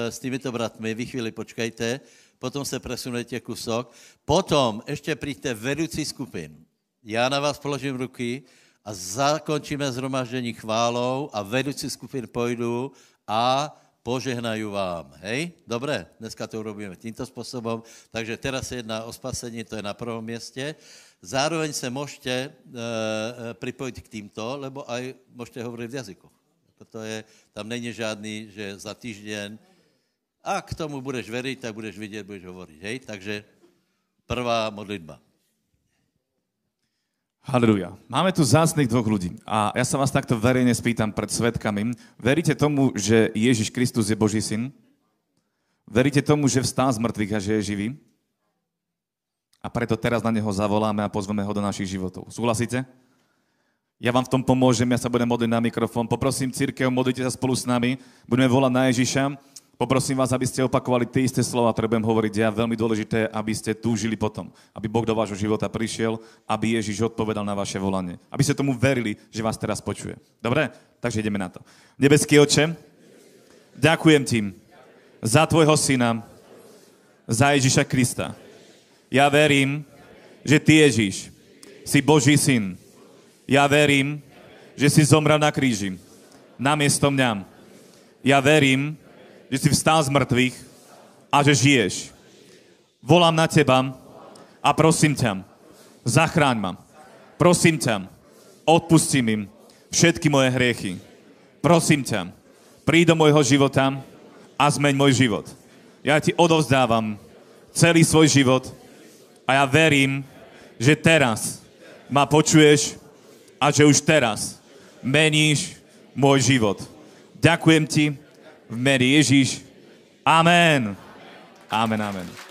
s týmito bratmi. Vy chvíli počkejte potom se presunete kusok. Potom ještě přijďte vedoucí skupin. Já na vás položím ruky a zakončíme zhromaždění chválou a vedoucí skupin pojdu a požehnají vám. Hej? Dobré, dneska to urobíme tímto způsobem. Takže teraz se jedná o spasení, to je na prvom městě. Zároveň se můžete e, připojit k týmto, lebo aj můžete hovorit v jazyku. To je, tam není žádný, že za týždeň a k tomu budeš veriť, tak budeš vidět, budeš hovoriť. Hej? Takže prvá modlitba. Haleluja. Máme tu zásných dvoch ľudí a ja sa vás takto verejne spýtam pred svetkami. Veríte tomu, že Ježiš Kristus je Boží syn? Veríte tomu, že vstál z mŕtvych a že je živý? A preto teraz na neho zavoláme a pozveme ho do našich životov. Súhlasíte? Ja vám v tom pomôžem, ja sa budem modliť na mikrofón. Poprosím církev, modlite sa spolu s nami. Budeme volať na Ježiša Poprosím vás, aby ste opakovali tie isté slova, ktoré budem hovoriť ja. Veľmi dôležité, aby ste túžili potom. Aby Boh do vášho života prišiel, aby Ježiš odpovedal na vaše volanie. Aby ste tomu verili, že vás teraz počuje. Dobre? Takže ideme na to. Nebeský oče, ďakujem ti za tvojho syna, za Ježiša Krista. Ja verím, že ty, Ježiš, si Boží syn. Ja verím, že si zomrel na kríži namiesto mňa. Ja verím, že si vstal z mŕtvych a že žiješ. Volám na teba a prosím ťa, zachráň ma. Prosím ťa, odpustím im všetky moje hriechy. Prosím ťa, príď do môjho života a zmeň môj život. Ja ti odovzdávam celý svoj život a ja verím, že teraz ma počuješ a že už teraz meníš môj život. Ďakujem ti, v mene Ježíš. Amen. Amen, amen.